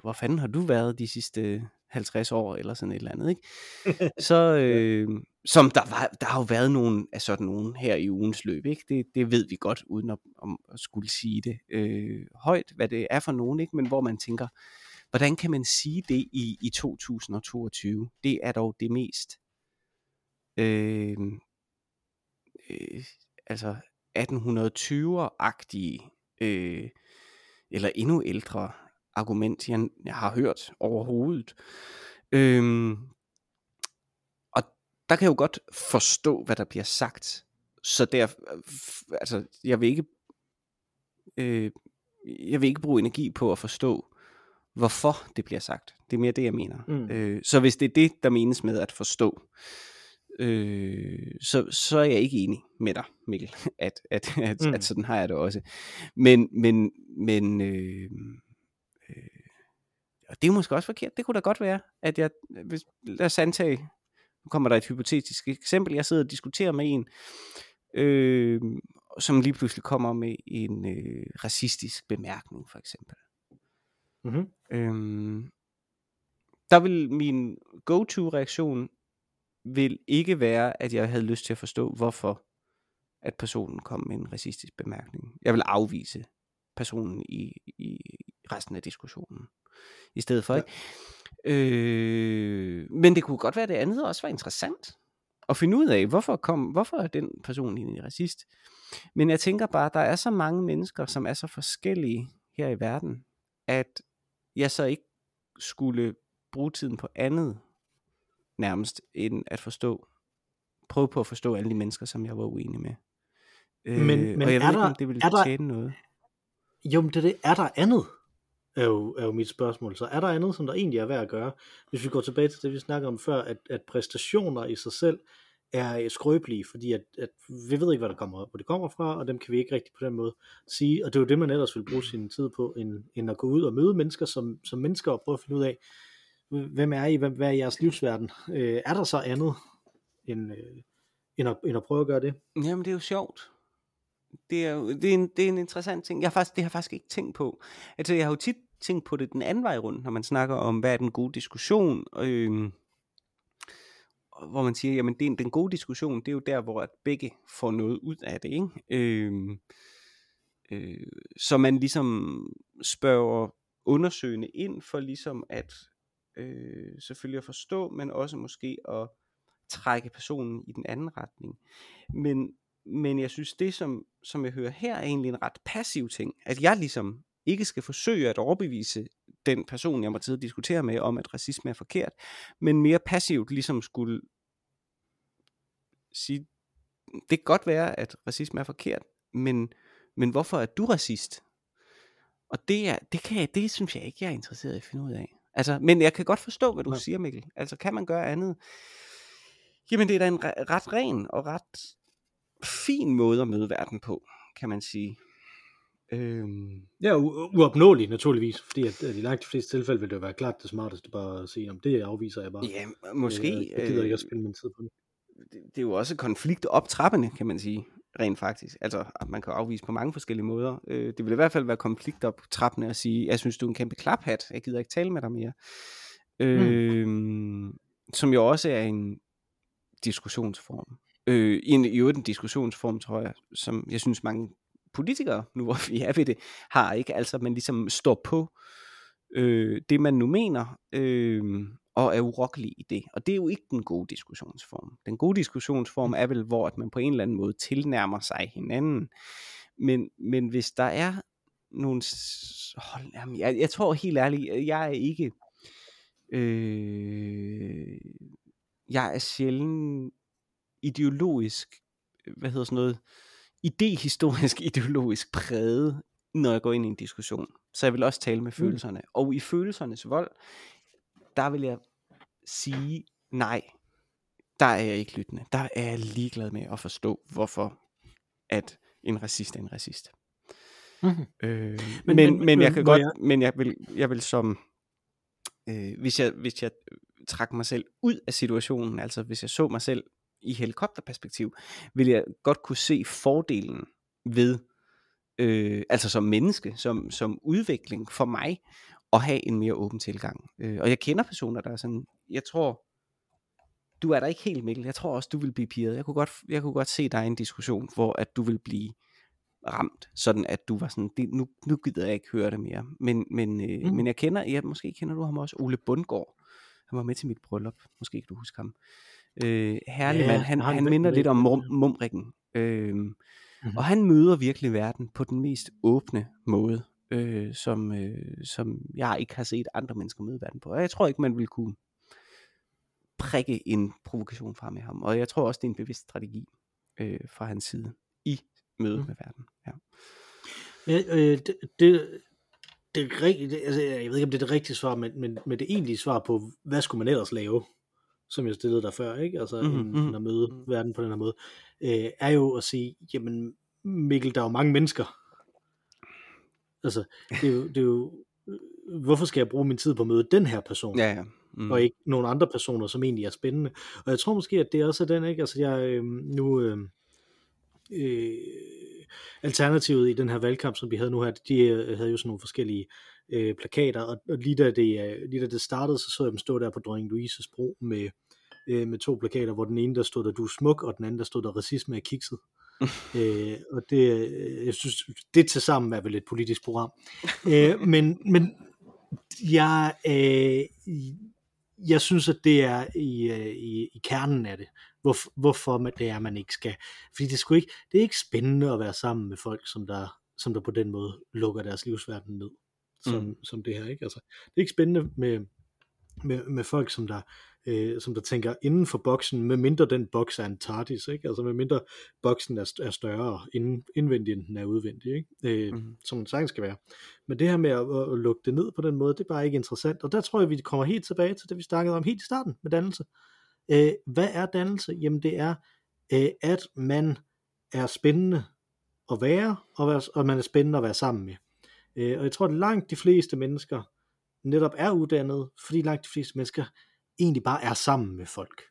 hvor fanden har du været de sidste 50 år, eller sådan et eller andet, ikke? Så, øh, som der, var, der har jo været nogen af sådan nogen her i ugens løb, ikke? Det, det ved vi godt, uden at, om at skulle sige det øh, højt, hvad det er for nogen, ikke? Men hvor man tænker, hvordan kan man sige det i, i 2022? Det er dog det mest øh, øh, altså 1820'er-agtige øh, eller endnu ældre argument, jeg, jeg har hørt overhovedet. Øh, der kan jeg jo godt forstå, hvad der bliver sagt. Så der, altså, jeg vil ikke, øh, jeg vil ikke bruge energi på at forstå, hvorfor det bliver sagt. Det er mere det, jeg mener. Mm. Øh, så hvis det er det, der menes med at forstå, øh, så, så er jeg ikke enig med dig, Mikkel, at, at, at, mm. at sådan har jeg det også. Men, men, men øh, øh, og det er måske også forkert. Det kunne da godt være, at jeg, hvis, lad os antage, nu kommer der et hypotetisk eksempel, jeg sidder og diskuterer med en, øh, som lige pludselig kommer med en øh, racistisk bemærkning, for eksempel. Mm-hmm. Øh, der vil min go-to-reaktion vil ikke være, at jeg havde lyst til at forstå, hvorfor at personen kom med en racistisk bemærkning. Jeg vil afvise personen i, i resten af diskussionen i stedet for. Ja. Ikke? Øh, men det kunne godt være, at det andet også var interessant at finde ud af, hvorfor, kom, hvorfor er den person egentlig racist. Men jeg tænker bare, at der er så mange mennesker, som er så forskellige her i verden, at jeg så ikke skulle bruge tiden på andet nærmest, end at forstå, prøve på at forstå alle de mennesker, som jeg var uenig med. Men, øh, men og jeg er ved der, ikke, om det ville tjene noget. Jo, men det, det er der andet er jo, er jo mit spørgsmål. Så er der andet, som der egentlig er værd at gøre? Hvis vi går tilbage til det, vi snakkede om før, at, at præstationer i sig selv er øh, skrøbelige, fordi at, at vi ved ikke, hvad der kommer, hvor det kommer fra, og dem kan vi ikke rigtig på den måde sige, og det er jo det, man ellers vil bruge sin tid på, end, end at gå ud og møde mennesker som, som mennesker og prøve at finde ud af, hvem er I, hvem, hvad er jeres livsverden? Øh, er der så andet, end, øh, end, at, end at prøve at gøre det? Jamen, det er jo sjovt. Det er, jo, det, er en, det er en interessant ting. Jeg har faktisk, det har jeg faktisk ikke tænkt på. Altså, jeg har jo tit tænkt på det den anden vej rundt, når man snakker om, hvad er den gode diskussion, øh, hvor man siger, jamen det er den gode diskussion, det er jo der, hvor at begge får noget ud af det, ikke? Øh, øh, så man ligesom spørger undersøgende ind for ligesom at øh, selvfølgelig at forstå, men også måske at trække personen i den anden retning. Men, men jeg synes, det som, som jeg hører her, er egentlig en ret passiv ting. At jeg ligesom ikke skal forsøge at overbevise den person, jeg må at diskutere med, om at racisme er forkert, men mere passivt ligesom skulle sige, det kan godt være, at racisme er forkert, men, men hvorfor er du racist? Og det, er, det, kan jeg, det synes jeg ikke, jeg er interesseret i at finde ud af. Altså, men jeg kan godt forstå, hvad du ja. siger, Mikkel. Altså, kan man gøre andet? Jamen, det er da en ret ren og ret fin måde at møde verden på, kan man sige. Øhm. Ja, u- uopnåelig naturligvis, fordi at, at i langt de fleste tilfælde vil det jo være klart det smarteste bare at sige, om det afviser jeg bare. Ja, måske. Øh, jeg gider ikke at spille min tid på det. Det, det er jo også konfliktoptrappende, kan man sige, rent faktisk. Altså, man kan afvise på mange forskellige måder. Øh, det vil i hvert fald være konfliktoptrappende at sige, jeg synes, du er en kæmpe klaphat, jeg gider ikke tale med dig mere. Øh, mm. Som jo også er en diskussionsform. Øh, i, en, I øvrigt en diskussionsform, tror jeg, som jeg synes mange politikere, nu hvor vi er ved det, har ikke. Altså, man ligesom står på øh, det, man nu mener, øh, og er urokkelig i det. Og det er jo ikke den gode diskussionsform. Den gode diskussionsform er vel, hvor at man på en eller anden måde tilnærmer sig hinanden. Men, men hvis der er nogle... Hold, jamen, jeg, jeg tror helt ærligt, øh, jeg er ikke... Øh, jeg er sjældent ideologisk, øh, hvad hedder sådan noget, idehistorisk ideologisk præget, når jeg går ind i en diskussion. Så jeg vil også tale med mm. følelserne. Og i følelsernes vold, der vil jeg sige nej. Der er jeg ikke lyttende. Der er jeg ligeglad med at forstå, hvorfor at en racist er en racist. Mm-hmm. Øh, men, men, men, men jeg kan godt, jeg... men jeg vil, jeg vil som, øh, hvis jeg, hvis jeg trak mig selv ud af situationen, altså hvis jeg så mig selv i helikopterperspektiv, vil jeg godt kunne se fordelen ved, øh, altså som menneske, som, som udvikling for mig, at have en mere åben tilgang. Øh, og jeg kender personer, der er sådan, jeg tror, du er der ikke helt, Mikkel. Jeg tror også, du vil blive piret. Jeg kunne godt, jeg kunne godt se dig i en diskussion, hvor at du vil blive ramt, sådan at du var sådan, det, nu, nu gider jeg ikke høre det mere. Men, men, øh, mm. men jeg kender, ja, måske kender du ham også, Ole Bundgaard. Han var med til mit bryllup. Måske kan du huske ham. Øh, herlig ja, mand. Han, han, han minder lidt om mum, Mumrikken. Øh, mm-hmm. Og han møder virkelig verden på den mest åbne måde, øh, som, øh, som jeg ikke har set andre mennesker møde verden på. Og jeg tror ikke, man vil kunne prikke en provokation fra med ham. Og jeg tror også, det er en bevidst strategi øh, fra hans side i mødet mm. med verden. Ja. Ja, øh, det, det, det er altså, jeg ved ikke, om det er det rigtige svar, men, men, men det egentlige svar på, hvad skulle man ellers lave, som jeg stillede dig før, ikke? altså mm-hmm. en, mhm. at møde mm-hmm. verden på den her måde, øh, er jo at sige, jamen Mikkel, der er jo mange mennesker. Altså, det er jo, det er jo hvorfor skal jeg bruge min tid på at møde den her person? Ja, ja. Mm. Og ikke nogle andre personer, som egentlig er spændende. Og jeg tror måske, at det også er den, ikke? Altså, jeg øh, nu... Øh, øh, alternativet i den her valgkamp, som vi havde nu her, de øh, havde jo sådan nogle forskellige øh, plakater, og, og lige, da det, øh, lige da det startede, så så jeg dem stå der på Dronning Louises bro med, øh, med to plakater, hvor den ene der stod der, du er smuk, og den anden der stod der, racisme er kikset. øh, og det, øh, jeg synes, det til sammen er vel et politisk program. øh, men, men jeg, øh, jeg synes, at det er i, øh, i, i kernen af det hvor, hvorfor man, det er, man ikke skal. Fordi det, er ikke, det er ikke spændende at være sammen med folk, som der, som der på den måde lukker deres livsverden ned, som, mm. som det her. Ikke? Altså, det er ikke spændende med, med, med folk, som der øh, som der tænker inden for boksen, med mindre den boks er en TARDIS, ikke? altså med mindre boksen er, er større ind, indvendigt, end den er udvendig, ikke? Øh, mm. som den sagtens skal være. Men det her med at, at lukke det ned på den måde, det er bare ikke interessant, og der tror jeg, vi kommer helt tilbage til det, vi snakkede om helt i starten med dannelse. Øh, hvad er dannelse? Jamen det er, øh, at man er spændende at være, og, være, og man er spændende at være sammen med. Øh, og jeg tror, at langt de fleste mennesker netop er uddannede, fordi langt de fleste mennesker egentlig bare er sammen med folk.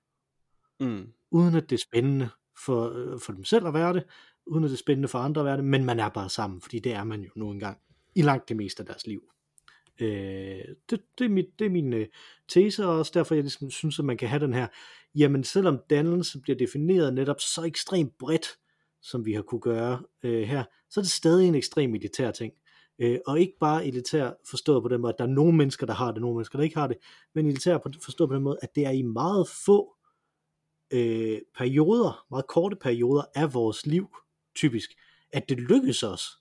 Mm. Uden at det er spændende for, øh, for dem selv at være det, uden at det er spændende for andre at være det, men man er bare sammen, fordi det er man jo nu engang i langt det meste af deres liv. Øh, det, det, er mit, det er min øh, tese, og også derfor jeg ligesom synes, at man kan have den her, jamen selvom dannelse bliver defineret netop så ekstremt bredt, som vi har kunne gøre øh, her, så er det stadig en ekstrem militær ting. Øh, og ikke bare elitær forstået på den måde, at der er nogle mennesker, der har det, nogle mennesker, der ikke har det, men elitær forstået på den måde, at det er i meget få øh, perioder, meget korte perioder af vores liv, typisk, at det lykkes os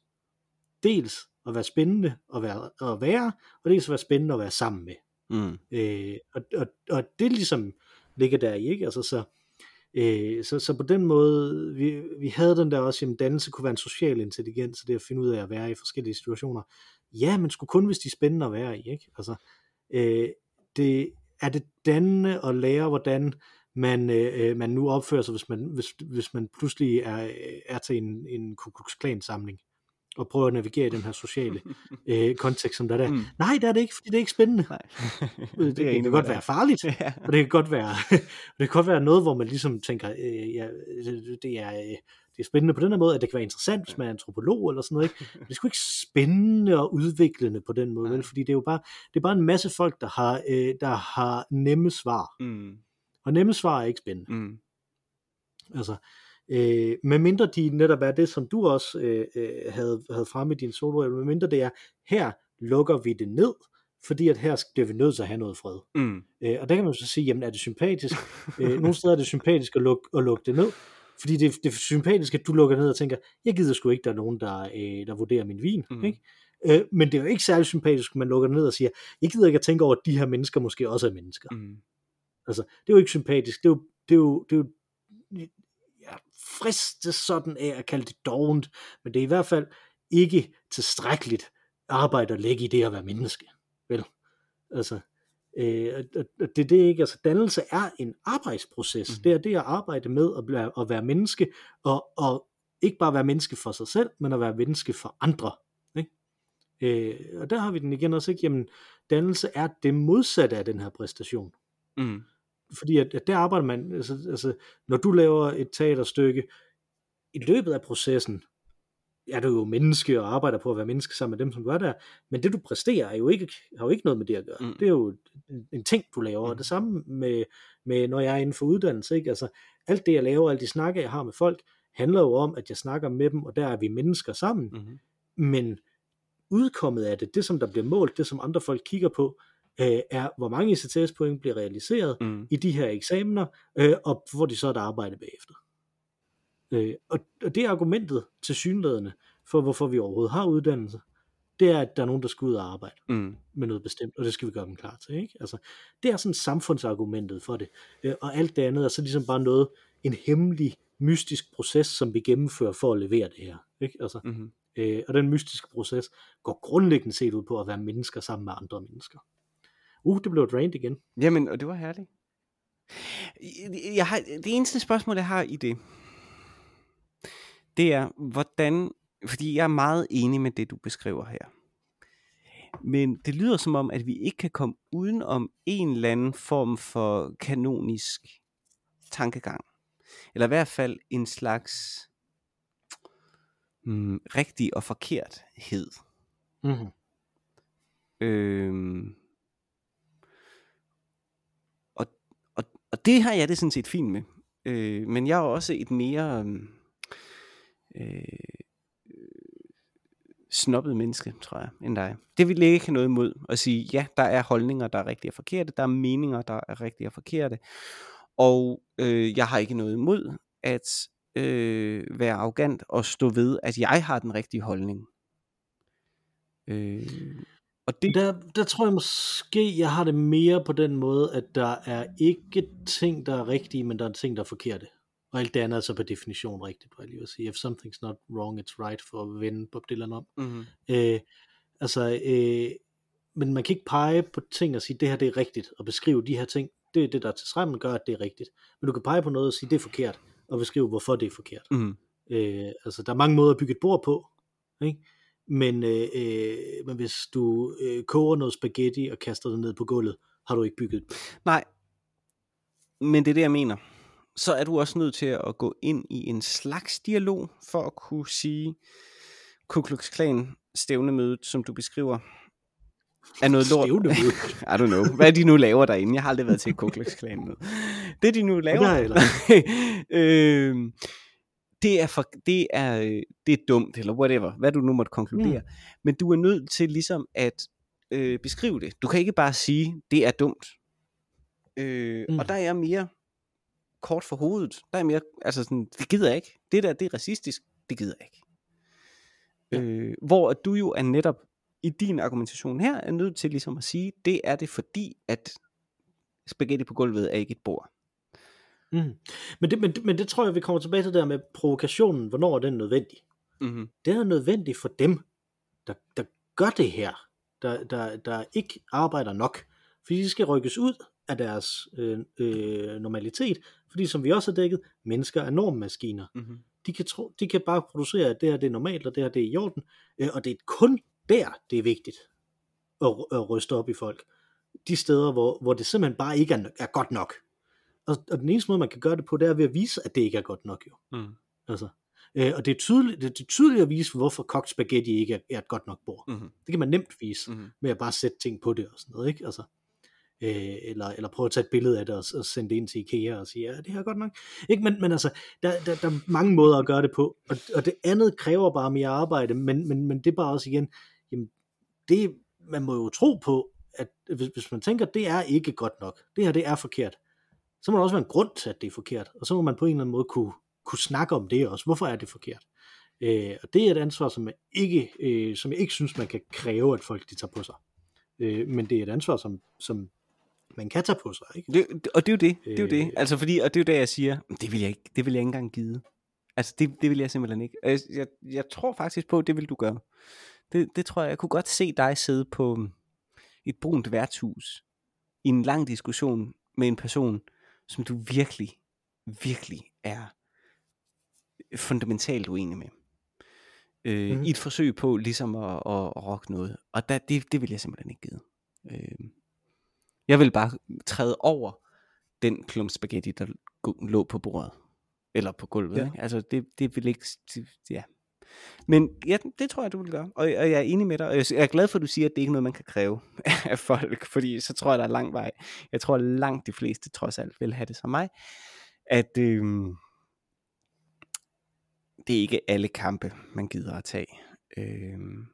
dels at være spændende at være, at være og dels at være spændende at være sammen med. Mm. Øh, og, og, og det ligesom ligger der i, ikke? Altså så, Øh, så, så på den måde, vi, vi havde den der også, jamen dannelse kunne være en social intelligens, det at finde ud af at være i forskellige situationer. Ja, men skulle kun, hvis de er spændende at være i, ikke? Altså, øh, det, er det dannende at lære, hvordan man, øh, man nu opfører sig, hvis man, hvis, hvis man pludselig er, er til en, en Ku Klux Klan samling og prøve at navigere i den her sociale øh, kontekst, som der er der. Mm. Nej, det er det ikke, fordi det er ikke spændende. Nej. det, det, kan godt være farligt, ja. og det kan godt være, det kan godt være noget, hvor man ligesom tænker, øh, ja, det, det er... Øh, det er spændende på den her måde, at det kan være interessant, hvis man er antropolog eller sådan noget. Ikke? Men det er sgu ikke spændende og udviklende på den måde, vel? fordi det er jo bare, det er bare en masse folk, der har, øh, der har nemme svar. Mm. Og nemme svar er ikke spændende. Mm. Altså, Øh, med mindre de netop er det, som du også øh, øh havde, havde fremme i din solo, med mindre det er, her lukker vi det ned, fordi at her bliver vi nødt til at have noget fred. Mm. Øh, og der kan man så sige, jamen er det sympatisk? øh, nogle steder er det sympatisk at lukke, at lukke det ned, fordi det, det er sympatisk, at du lukker ned og tænker, jeg gider sgu ikke, der er nogen, der, øh, der vurderer min vin. Mm. Ikke? Øh, men det er jo ikke særlig sympatisk, at man lukker ned og siger, jeg gider ikke at tænke over, at de her mennesker måske også er mennesker. Mm. Altså, det er jo ikke sympatisk. Det er jo, det er jo, det er jo fristes sådan af at kalde det dovent, men det er i hvert fald ikke tilstrækkeligt arbejde at lægge i det at være menneske. Vel? Altså, øh, det er det ikke, altså dannelse er en arbejdsproces, mm. det er det at arbejde med at, blive, at være menneske, og, og ikke bare være menneske for sig selv, men at være menneske for andre. Ikke? Øh, og der har vi den igen også, ikke? Jamen, dannelse er det modsatte af den her præstation. Mm fordi at, at der arbejder man, altså, altså når du laver et teaterstykke, i løbet af processen, er du jo menneske og arbejder på at være menneske sammen med dem, som gør der, men det du præsterer er jo ikke, har jo ikke noget med det at gøre. Mm. Det er jo en, ting, du laver, mm. og det samme med, med, når jeg er inden for uddannelse, ikke? Altså, alt det jeg laver, alle de snakker jeg har med folk, handler jo om, at jeg snakker med dem, og der er vi mennesker sammen, mm. men udkommet af det, det som der bliver målt, det som andre folk kigger på, øh, er, hvor mange ECTS-point bliver realiseret mm. i de her eksamener, øh, og hvor de så et arbejde bagefter. Øh, og, og det er argumentet til synlædende for, hvorfor vi overhovedet har uddannelse, det er, at der er nogen, der skal ud og arbejde mm. med noget bestemt, og det skal vi gøre dem klar til. Ikke? Altså, det er sådan samfundsargumentet for det. Øh, og alt det andet er så ligesom bare noget, en hemmelig, mystisk proces, som vi gennemfører for at levere det her. Ikke? Altså, mm-hmm. øh, og den mystiske proces går grundlæggende set ud på at være mennesker sammen med andre mennesker. Uh, det blev et rant igen. Jamen, og det var herligt. Jeg har, det eneste spørgsmål, jeg har i det, det er, hvordan, fordi jeg er meget enig med det, du beskriver her. Men det lyder som om, at vi ikke kan komme uden om en eller anden form for kanonisk tankegang. Eller i hvert fald en slags mm, rigtig og forkerthed. Mm-hmm. Øhm, og det har jeg det sådan set fint med. Øh, men jeg er også et mere øhm, øh, snobbet menneske, tror jeg, end dig. Det vil ikke have noget imod at sige, ja, der er holdninger, der er rigtige og forkerte, der er meninger, der er rigtige og forkerte, og øh, jeg har ikke noget imod at øh, være arrogant og stå ved, at jeg har den rigtige holdning. Øh, og det, Der, der tror jeg måske, jeg har det mere på den måde, at der er ikke ting, der er rigtige, men der er ting, der er forkerte. Og alt det andet er så per definition rigtigt, hvor jeg lige vil sige. If something's not wrong, it's right, for at vende Bob Dylan om. mm-hmm. Øh, altså, øh, men man kan ikke pege på ting og sige, det her det er rigtigt, og beskrive de her ting. Det er det, der til sammen gør, at det er rigtigt. Men du kan pege på noget og sige, det er forkert, og beskrive, hvorfor det er forkert. Mm-hmm. Øh, altså, der er mange måder at bygge et bord på, ikke? Men, øh, øh, men hvis du øh, koger noget spaghetti og kaster det ned på gulvet, har du ikke bygget. Nej, men det er det, jeg mener. Så er du også nødt til at gå ind i en slags dialog, for at kunne sige, Ku Klux Klan stævnemødet, som du beskriver, er noget lort. I don't know. Hvad de nu laver derinde. Jeg har aldrig været til et Ku Klux Klan møde. Det de nu laver. Jeg heller øh, det er, for, det, er, øh, det er dumt, eller whatever, hvad du nu måtte konkludere. Mm. Men du er nødt til ligesom at øh, beskrive det. Du kan ikke bare sige, det er dumt. Øh, mm. Og der er jeg mere kort for hovedet. Der er mere, altså sådan, det gider jeg ikke. Det der, det er racistisk, det gider jeg ikke. Ja. Øh, hvor at du jo er netop i din argumentation her, er nødt til ligesom at sige, det er det fordi, at spaghetti på gulvet er ikke et bord. Mm. Men, det, men, det- men det tror jeg, vi kommer tilbage til der med provokationen. Hvornår er den nødvendig? Mm-hmm. Det er nødvendigt for dem, der, der gør det her, der, der, der ikke arbejder nok. Fordi de skal rykkes ud af deres øh, øh, normalitet, fordi som vi også har dækket, mennesker er normmaskiner. Mm-hmm. De kan, tro, de kan bare producere, at det her det er normalt, og det her det er i orden, øh, og det er kun der, det er vigtigt at, at ryste op i folk. De steder, hvor, hvor det simpelthen bare ikke er, er godt nok. Og, og den eneste måde, man kan gøre det på, det er ved at vise, at det ikke er godt nok jo. Mm. Altså, øh, og det er, tydeligt, det er tydeligt at vise, hvorfor kogt spaghetti ikke er, er et godt nok bord. Mm-hmm. Det kan man nemt vise, Mm-hmm. med at bare sætte ting på det og sådan noget, ikke? Altså, øh, eller, eller prøve at tage et billede af det og, og sende det ind til IKEA og sige, ja, det her er godt nok. Ikke? Men, men altså, der, der, der er mange måder at gøre det på, og, og det andet kræver bare mere arbejde, men, men, men det er bare også igen, jamen, det, man må jo tro på, at hvis, hvis man tænker, det er ikke godt nok, det her det er forkert, så må der også være en grund til, at det er forkert, og så må man på en eller anden måde kunne, kunne snakke om det også. Hvorfor er det forkert? Øh, og det er et ansvar, som jeg ikke, øh, som jeg ikke synes, man kan kræve, at folk de tager på sig. Øh, men det er et ansvar, som, som man kan tage på sig. Ikke? Det, og det er jo det, det er jo det. Øh. Altså fordi, og det er jo det, jeg siger, det vil jeg ikke, det vil jeg ikke engang give. Altså det, det vil jeg simpelthen ikke. Jeg, jeg, jeg tror faktisk på, at det vil du gøre. Det, det tror jeg, jeg kunne godt se dig sidde på et brunt værtshus i en lang diskussion med en person, som du virkelig, virkelig er fundamentalt uenig med. Øh, mm. I et forsøg på ligesom at, at, at rocke noget. Og der, det, det vil jeg simpelthen ikke give. Øh, jeg vil bare træde over den klump spaghetti, der lå på bordet. Eller på gulvet. Ja. Ikke? Altså, det, det vil ikke... Det, ja. Men ja, det tror jeg, du vil gøre. Og, og jeg er enig med dig. Og jeg er glad for, at du siger, at det ikke er noget, man kan kræve af folk. Fordi så tror jeg, der er lang vej. Jeg tror, at langt de fleste trods alt vil have det som mig. At øhm, det er ikke alle kampe, man gider at tage. Øhm,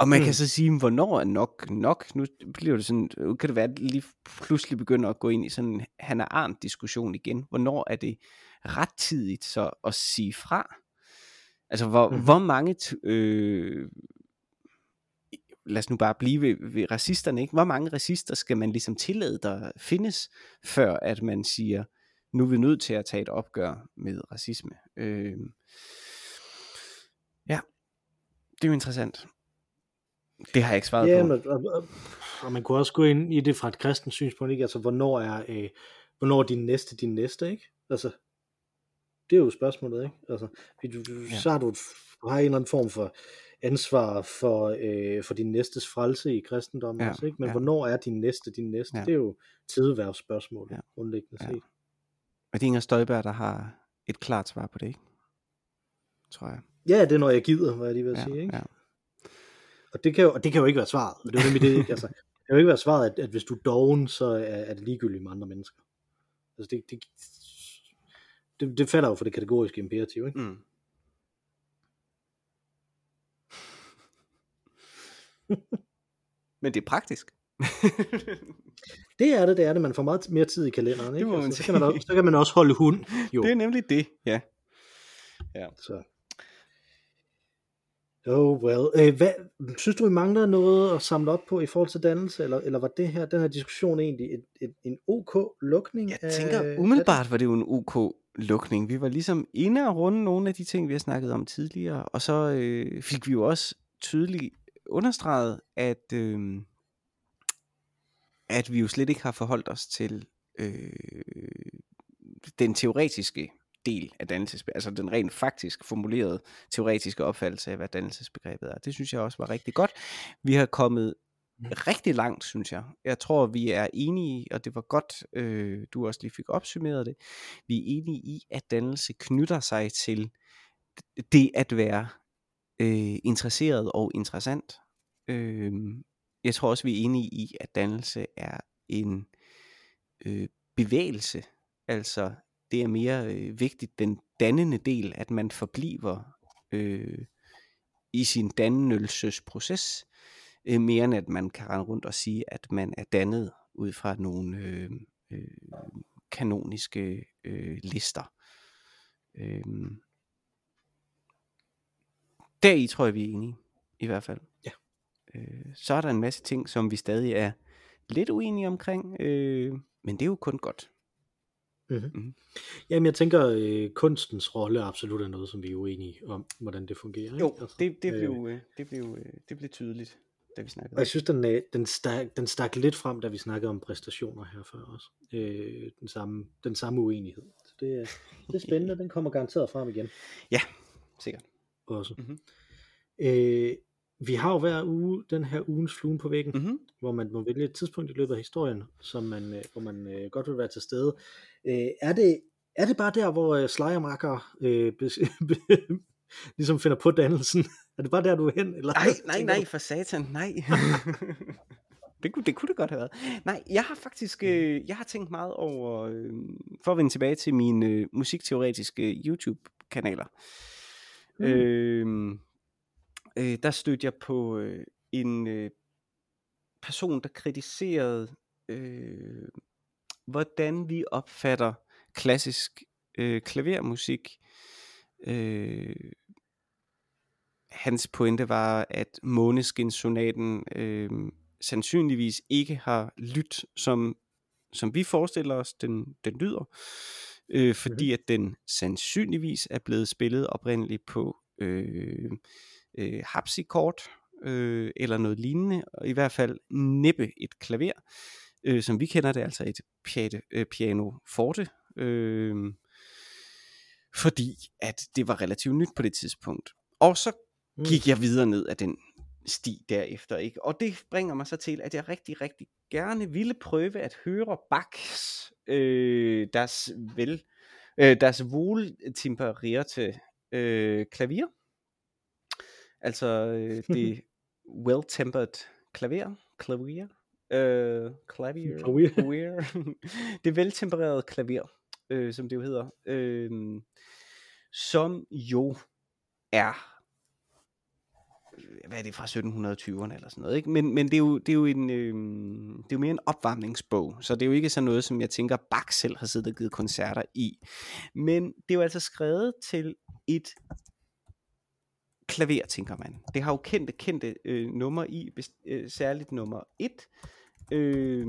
og man mm. Kan så sige, hvornår er nok nok? Nu bliver det sådan, nu kan det være, at lige pludselig begynder at gå ind i sådan en Hannah Arendt diskussion igen. Hvornår er det rettidigt så at sige fra? Altså, hvor, mm. Hvor mange, øh, lad os nu bare blive ved, ved racisterne, ikke? Hvor mange racister skal man ligesom tillade, der findes, før at man siger, nu er vi nødt til at tage et opgør med racisme. Øh, ja, det er jo interessant. Det har jeg ikke svaret Ja, på. men, og, og, og man kunne også gå ind i det fra et kristent synspunkt, ikke? Altså, hvornår er, øh, hvornår er din næste din næste, ikke? Altså, det er jo spørgsmålet, ikke? Altså, du, du, Ja. så har du, du har en eller anden form for ansvar for, øh, for din næstes frelse i kristendommen, Ja, også, ikke? Men ja. hvornår er din næste din næste? Ja. Det er jo tideværvsspørgsmål, Ja. grundlæggende Ja. set. Og det er Inger Støjberg, der har et klart svar på det, ikke? Tror jeg. Ja, det er når jeg gider, hvad jeg lige vil Ja, sige, ikke? ja. Og det kan, jo, og det kan jo ikke være svaret. Og det er jo nemlig det, ikke? Altså, det kan jo ikke være svaret, at, at hvis du er doven, så er, er det ligegyldigt med andre mennesker. Altså det, det, det, det falder jo for det kategoriske imperativ, ikke? Mm. Men det er praktisk. Det er det, det er det. Man får meget mere tid i kalenderen, ikke? må man altså, så, kan man, også- så kan man også holde hund, jo. det er nemlig det, ja. Så. Oh well. Øh, hvad, synes du, vi mangler noget at samle op på i forhold til dannelse, eller, eller var det her, den her diskussion egentlig et, et, en OK lukning? Jeg tænker, umiddelbart var det jo en OK lukning. Vi var ligesom inde og runde nogle af de ting, vi har snakket om tidligere, og så øh, fik vi jo også tydeligt understreget, at, øh, at vi jo slet ikke har forholdt os til øh, den teoretiske del af dannelsesbegrebet, altså den rent faktisk formulerede teoretiske opfattelse af, hvad dannelsesbegrebet er. Det synes jeg også var rigtig godt. Vi har kommet rigtig langt, synes jeg. Jeg tror, vi er enige, og det var godt, øh, du også lige fik opsummeret det, vi er enige i, at dannelse knytter sig til det at være øh, interesseret og interessant. Øh, jeg tror også, vi er enige i, at dannelse er en øh, bevægelse, altså det er mere øh, vigtigt, den dannende del, at man forbliver øh, i sin dannelsesproces, øh, mere end at man kan rende rundt og sige, at man er dannet ud fra nogle øh, øh, kanoniske øh, lister. Øh, deri tror jeg, vi er enige, i hvert fald. Ja. Øh, så er der en masse ting, som vi stadig er lidt uenige omkring, øh, men det er jo kun godt. Mm-hmm. Mm-hmm. Jamen jeg tænker, øh, kunstens rolle absolut er noget, som vi er uenige om, hvordan det fungerer. Jo, altså, det, det, blev, øh, det, blev, øh, det blev tydeligt, da vi snakkede Og jeg synes, den, øh, den, stak, den stak lidt frem, da vi snakkede om præstationer her før også. Øh, den, samme, den samme uenighed. Så det, det er spændende, den kommer garanteret frem igen. Ja, sikkert. Også. Mm-hmm. Øh, vi har jo hver uge den her ugens fluen på væggen, mm-hmm. hvor man må vælge et tidspunkt i løbet af historien, som man, øh, hvor man øh, godt vil være til stede. Øh, er, det, er det bare der, hvor øh, Slejermarker øh, ligesom finder på dannelsen? Er det bare der, du er hen? Eller? Nej, nej, nej, for satan, nej. det, kunne, det kunne det godt have været. Nej, jeg har faktisk øh, jeg har tænkt meget over, øh, for at vende tilbage til mine øh, musikteoretiske YouTube-kanaler. Mm. Øh, øh, der stødte jeg på øh, en øh, person, der kritiserede, øh, hvordan vi opfatter klassisk øh, klavermusik. Øh, hans pointe var, at Måneskin-sonaten øh, sandsynligvis ikke har lyt, som, som vi forestiller os, den, den lyder, øh, fordi mm-hmm. at den sandsynligvis er blevet spillet oprindeligt på øh, øh, harpsichord øh, eller noget lignende, og i hvert fald næppe et klaver, øh, som vi kender det, altså et piano, øh, piano forte, øh, fordi at det var relativt nyt på det tidspunkt. Og så mm. gik jeg videre ned af den sti derefter, ikke? Og det bringer mig så til, at jeg rigtig, rigtig gerne ville prøve at høre Bachs, øh, deres vel, øh, deres voltempererte øh, klavier, Altså øh, det well-tempered klaver, klavier, øh, klavier, klavier. det veltempererede klaver, øh, som det jo hedder, øh, som jo er hvad er det fra 1720'erne eller sådan noget, ikke? Men, men det, er jo, det er jo en øh, det er jo mere en opvarmningsbog, så det er jo ikke sådan noget, som jeg tænker Bach selv har siddet og givet koncerter i. Men det er jo altså skrevet til et klaver, tænker man. Det har jo kendte, kendte øh, numre i, øh, særligt nummer 1. Øh,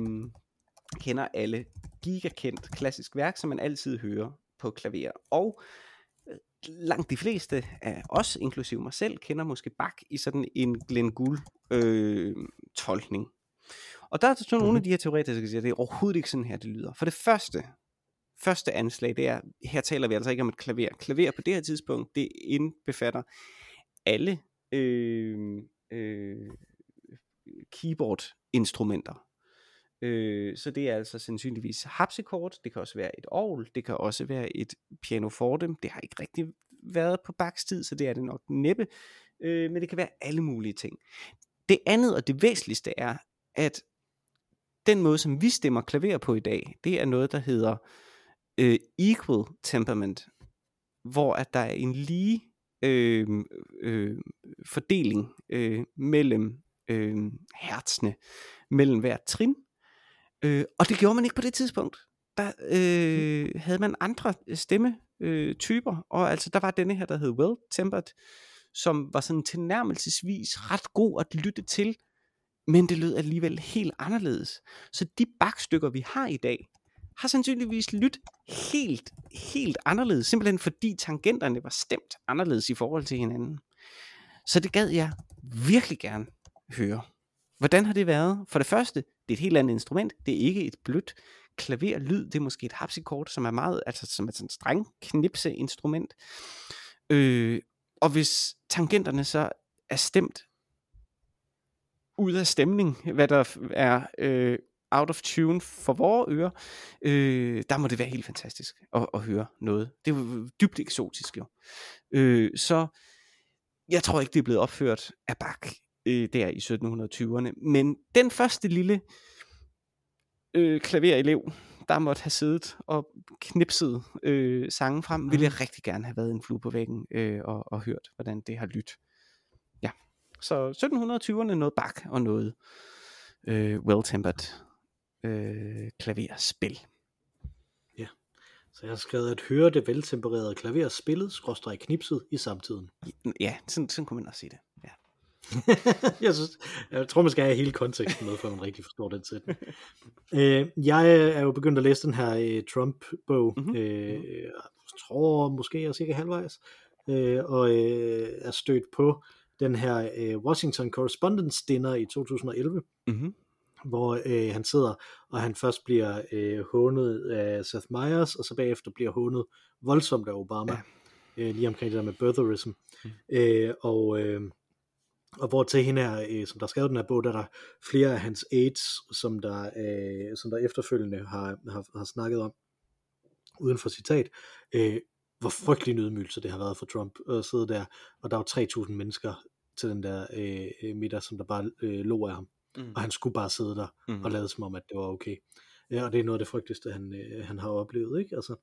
kender alle gigakendt klassisk værk, som man altid hører på klaver. Og øh, langt de fleste af os, inklusive mig selv, kender måske Bach i sådan en Glenn Gould øh, tolkning. Og der er så nogle af de her teoretikere, der siger, at det er overhovedet ikke sådan her, det lyder. For det første, første anslag, det er, her taler vi altså ikke om et klaver. Klaver på det her tidspunkt, det indbefatter alle øh, øh, keyboard-instrumenter. Øh, så det er altså sandsynligvis harpsichord, det kan også være et orgel, det kan også være et pianoforte, det har ikke rigtig været på bakstid, så det er det nok næppe, øh, men det kan være alle mulige ting. Det andet og det væsentligste er, at den måde, som vi stemmer klaver på i dag, det er noget, der hedder øh, equal temperament, hvor at der er en lige øh, øh, fordeling øh, mellem øh, hertzene, mellem hver trin. Øh, og det gjorde man ikke på det tidspunkt. Der øh, havde man andre stemmetyper, og altså der var denne her, der hed well-tempered, som var sådan tilnærmelsesvis ret god at lytte til, men det lød alligevel helt anderledes. Så de bakstykker, vi har i dag, har sandsynligvis lyttet helt, helt anderledes, simpelthen fordi tangenterne var stemt anderledes i forhold til hinanden. Så det gad jeg virkelig gerne høre. Hvordan har det været? For det første, det er et helt andet instrument. Det er ikke et blødt klaverlyd. Det er måske et harpsichord, som er meget, altså som er sådan et streng instrument. Øh, og hvis tangenterne så er stemt ud af stemning, hvad der er øh, out of tune for vores ører, øh, der må det være helt fantastisk at, at høre noget. Det er jo dybt eksotisk jo. Øh, så jeg tror ikke, det er blevet opført af Bach øh, der i 1720'erne. Men den første lille øh, klaverelev, der måtte have siddet og knipset øh, sangen frem, ville jeg mhm. rigtig gerne have været en flue på væggen øh, og, og hørt, hvordan det har lyttet. Ja, så 1720'erne noget bak og noget øh, well-tempered øh, klaverspil. Ja, så jeg har skrevet at høre det veltempererede klaver spillet, skråstrej knipset i samtiden. Ja, sådan, sådan kunne man også sige det. Ja. jeg, synes, jeg tror, man skal have hele konteksten med, for man rigtig forstår den sætning. øh, jeg er jo begyndt at læse den her uh, Trump-bog. Mm-hmm. Øh, jeg tror måske jeg er cirka halvvejs. Øh, og øh, er stødt på den her øh, Washington Correspondence Dinner i 2011. Mm-hmm hvor øh, han sidder, og han først bliver øh, hånet af Seth Meyers, og så bagefter bliver hånet voldsomt af Obama, ja. øh, lige omkring det der med birtherism. Mm. Øh, og, øh, og hvor til hende her, øh, som der skrev den her bog, der er der flere af hans aides, som der, øh, som der efterfølgende har, har, har snakket om, uden for citat, øh, hvor frygtelig en ydmygelse det har været for Trump at sidde der, og der var 3.000 mennesker til den der øh, middag, som der bare øh, lå af ham mm. og han skulle bare sidde der mm. og lade som om, at det var okay. Ja, og det er noget af det frygteligste, han, øh, han har oplevet, ikke? Altså,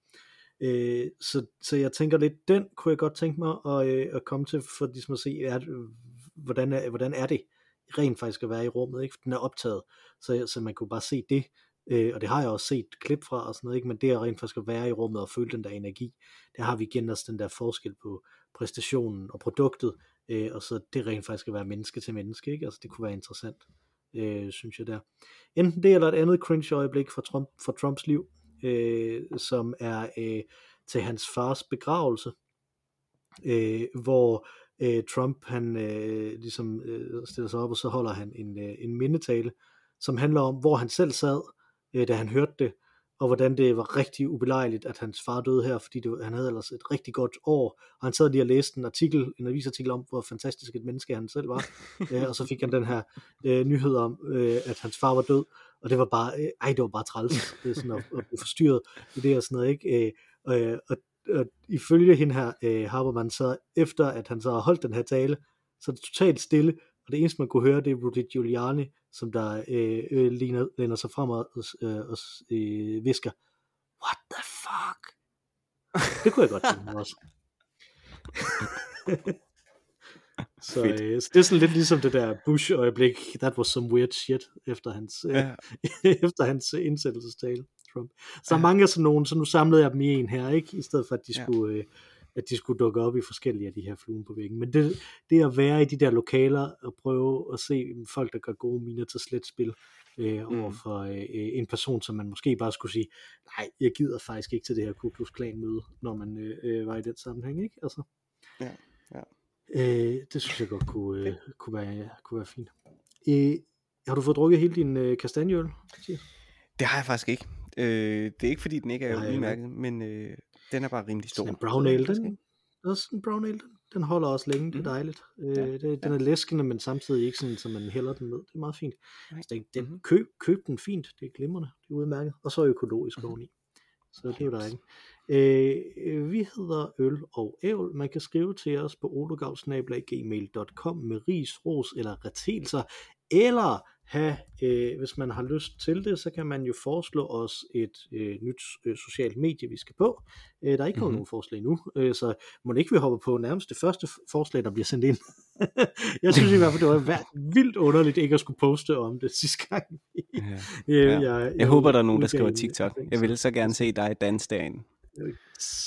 øh, så, så jeg tænker lidt, den kunne jeg godt tænke mig at, øh, at komme til, for ligesom at se, er, hvordan, er, hvordan er det rent faktisk at være i rummet, ikke? Den er optaget, så, så man kunne bare se det, øh, og det har jeg også set klip fra og sådan noget, ikke? men det er rent faktisk at være i rummet og føle den der energi, der har vi igen også den der forskel på præstationen og produktet, øh, og så det rent faktisk at være menneske til menneske, ikke? altså det kunne være interessant øh, synes jeg der. Enten det eller et andet cringe øjeblik fra, Trump, fra Trumps liv, øh, som er øh, til hans fars begravelse, øh, hvor øh, Trump han øh, ligesom øh, stiller sig op, og så holder han en, øh, en mindetale, som handler om, hvor han selv sad, øh, da han hørte det, og hvordan det var rigtig ubelejligt, at hans far døde her, fordi det, han havde ellers et rigtig godt år, og han sad lige og læste en artikel, en avisartikel om, hvor fantastisk et menneske han selv var, øh, og så fik han den her øh, nyhed om, øh, at hans far var død, og det var bare, øh, ej, det var bare træls, det er sådan at, at blive forstyrret i det og sådan noget, ikke? Øh, øh, og, og ifølge hende her, øh, Haberman, så efter at han så har holdt den her tale, så er det totalt stille, og det eneste man kunne høre, det er Rudy Giuliani, som der øh, øh, ligner, læner sig frem og, øh, og øh, visker, what the fuck? Det kunne jeg godt tænke mig også. så, øh, så det er sådan lidt ligesom det der Bush-øjeblik, that was some weird shit, efter hans, øh, ja. efter hans indsættelsestale, Trump. Så ja. mange af sådan nogle, så nu samlede jeg dem i en her, ikke? I stedet for, at de ja. skulle... Øh, at de skulle dukke op i forskellige af de her fluen på væggen. Men det, det at være i de der lokaler og prøve at se folk, der gør gode miner til slet spil, øh, mm. over for øh, en person, som man måske bare skulle sige, nej, jeg gider faktisk ikke til det her Ku Klux Klan møde, når man øh, øh, var i den sammenhæng, ikke? Altså, ja, ja. Øh, det synes jeg godt kunne, øh, kunne, være, ja, kunne være fint. Øh, har du fået drukket hele din øh, kastanjeøl? Det har jeg faktisk ikke. Øh, det er ikke fordi den ikke er udmærket, men øh, den er bare rimelig stor. Sådan en brown ale, den, også en brown ale, den, den holder også længe, det er mm. dejligt. Øh, ja, det, den ja. er læskende, men samtidig ikke sådan, så man hælder den ned. Det er meget fint. Så den, den, mm-hmm. køb, køb den fint, det er glimrende, det er udmærket. Og så økologisk mm-hmm. oveni. Så det er jo dejligt. Øh, vi hedder Øl og Ævl. Man kan skrive til os på ologavsnablag.gmail.com med ris, ros eller retelser, eller have, øh, hvis man har lyst til det, så kan man jo foreslå os et øh, nyt øh, socialt medie, vi skal på. Øh, der er ikke kommet mm-hmm. nogen forslag nu, øh, så må ikke vi hoppe på nærmest det første forslag, der bliver sendt ind. jeg synes i hvert fald, det var vildt underligt ikke at skulle poste om det sidste gang. ja. Øh, ja. Jeg, jeg, jeg håber, der er nogen, der skriver TikTok. Jeg vil så gerne se dig danse derinde.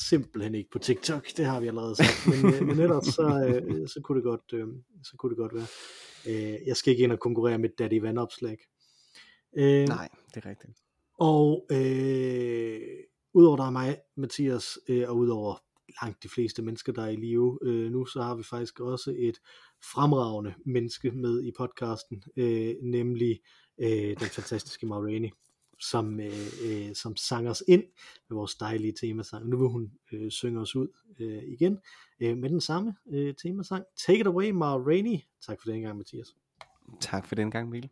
simpelthen ikke på TikTok, det har vi allerede sagt, men, øh, men ellers så, øh, så, kunne det godt, øh, så kunne det godt være. Øh, jeg skal ikke ind og konkurrere med Daddy Vandopslag. Øh, Nej, det er rigtigt. Og øh, udover der er mig, Mathias, øh, og udover langt de fleste mennesker, der er i live øh, nu, så har vi faktisk også et fremragende menneske med i podcasten, øh, nemlig øh, den fantastiske Maureen, som, øh, øh, som sang os ind med vores dejlige temasang. Nu vil hun øh, synge os ud øh, igen øh, med den samme øh, temasang. Take it away, Maureen. Tak for den gang, Mathias. Tak for den gang, Mikkel.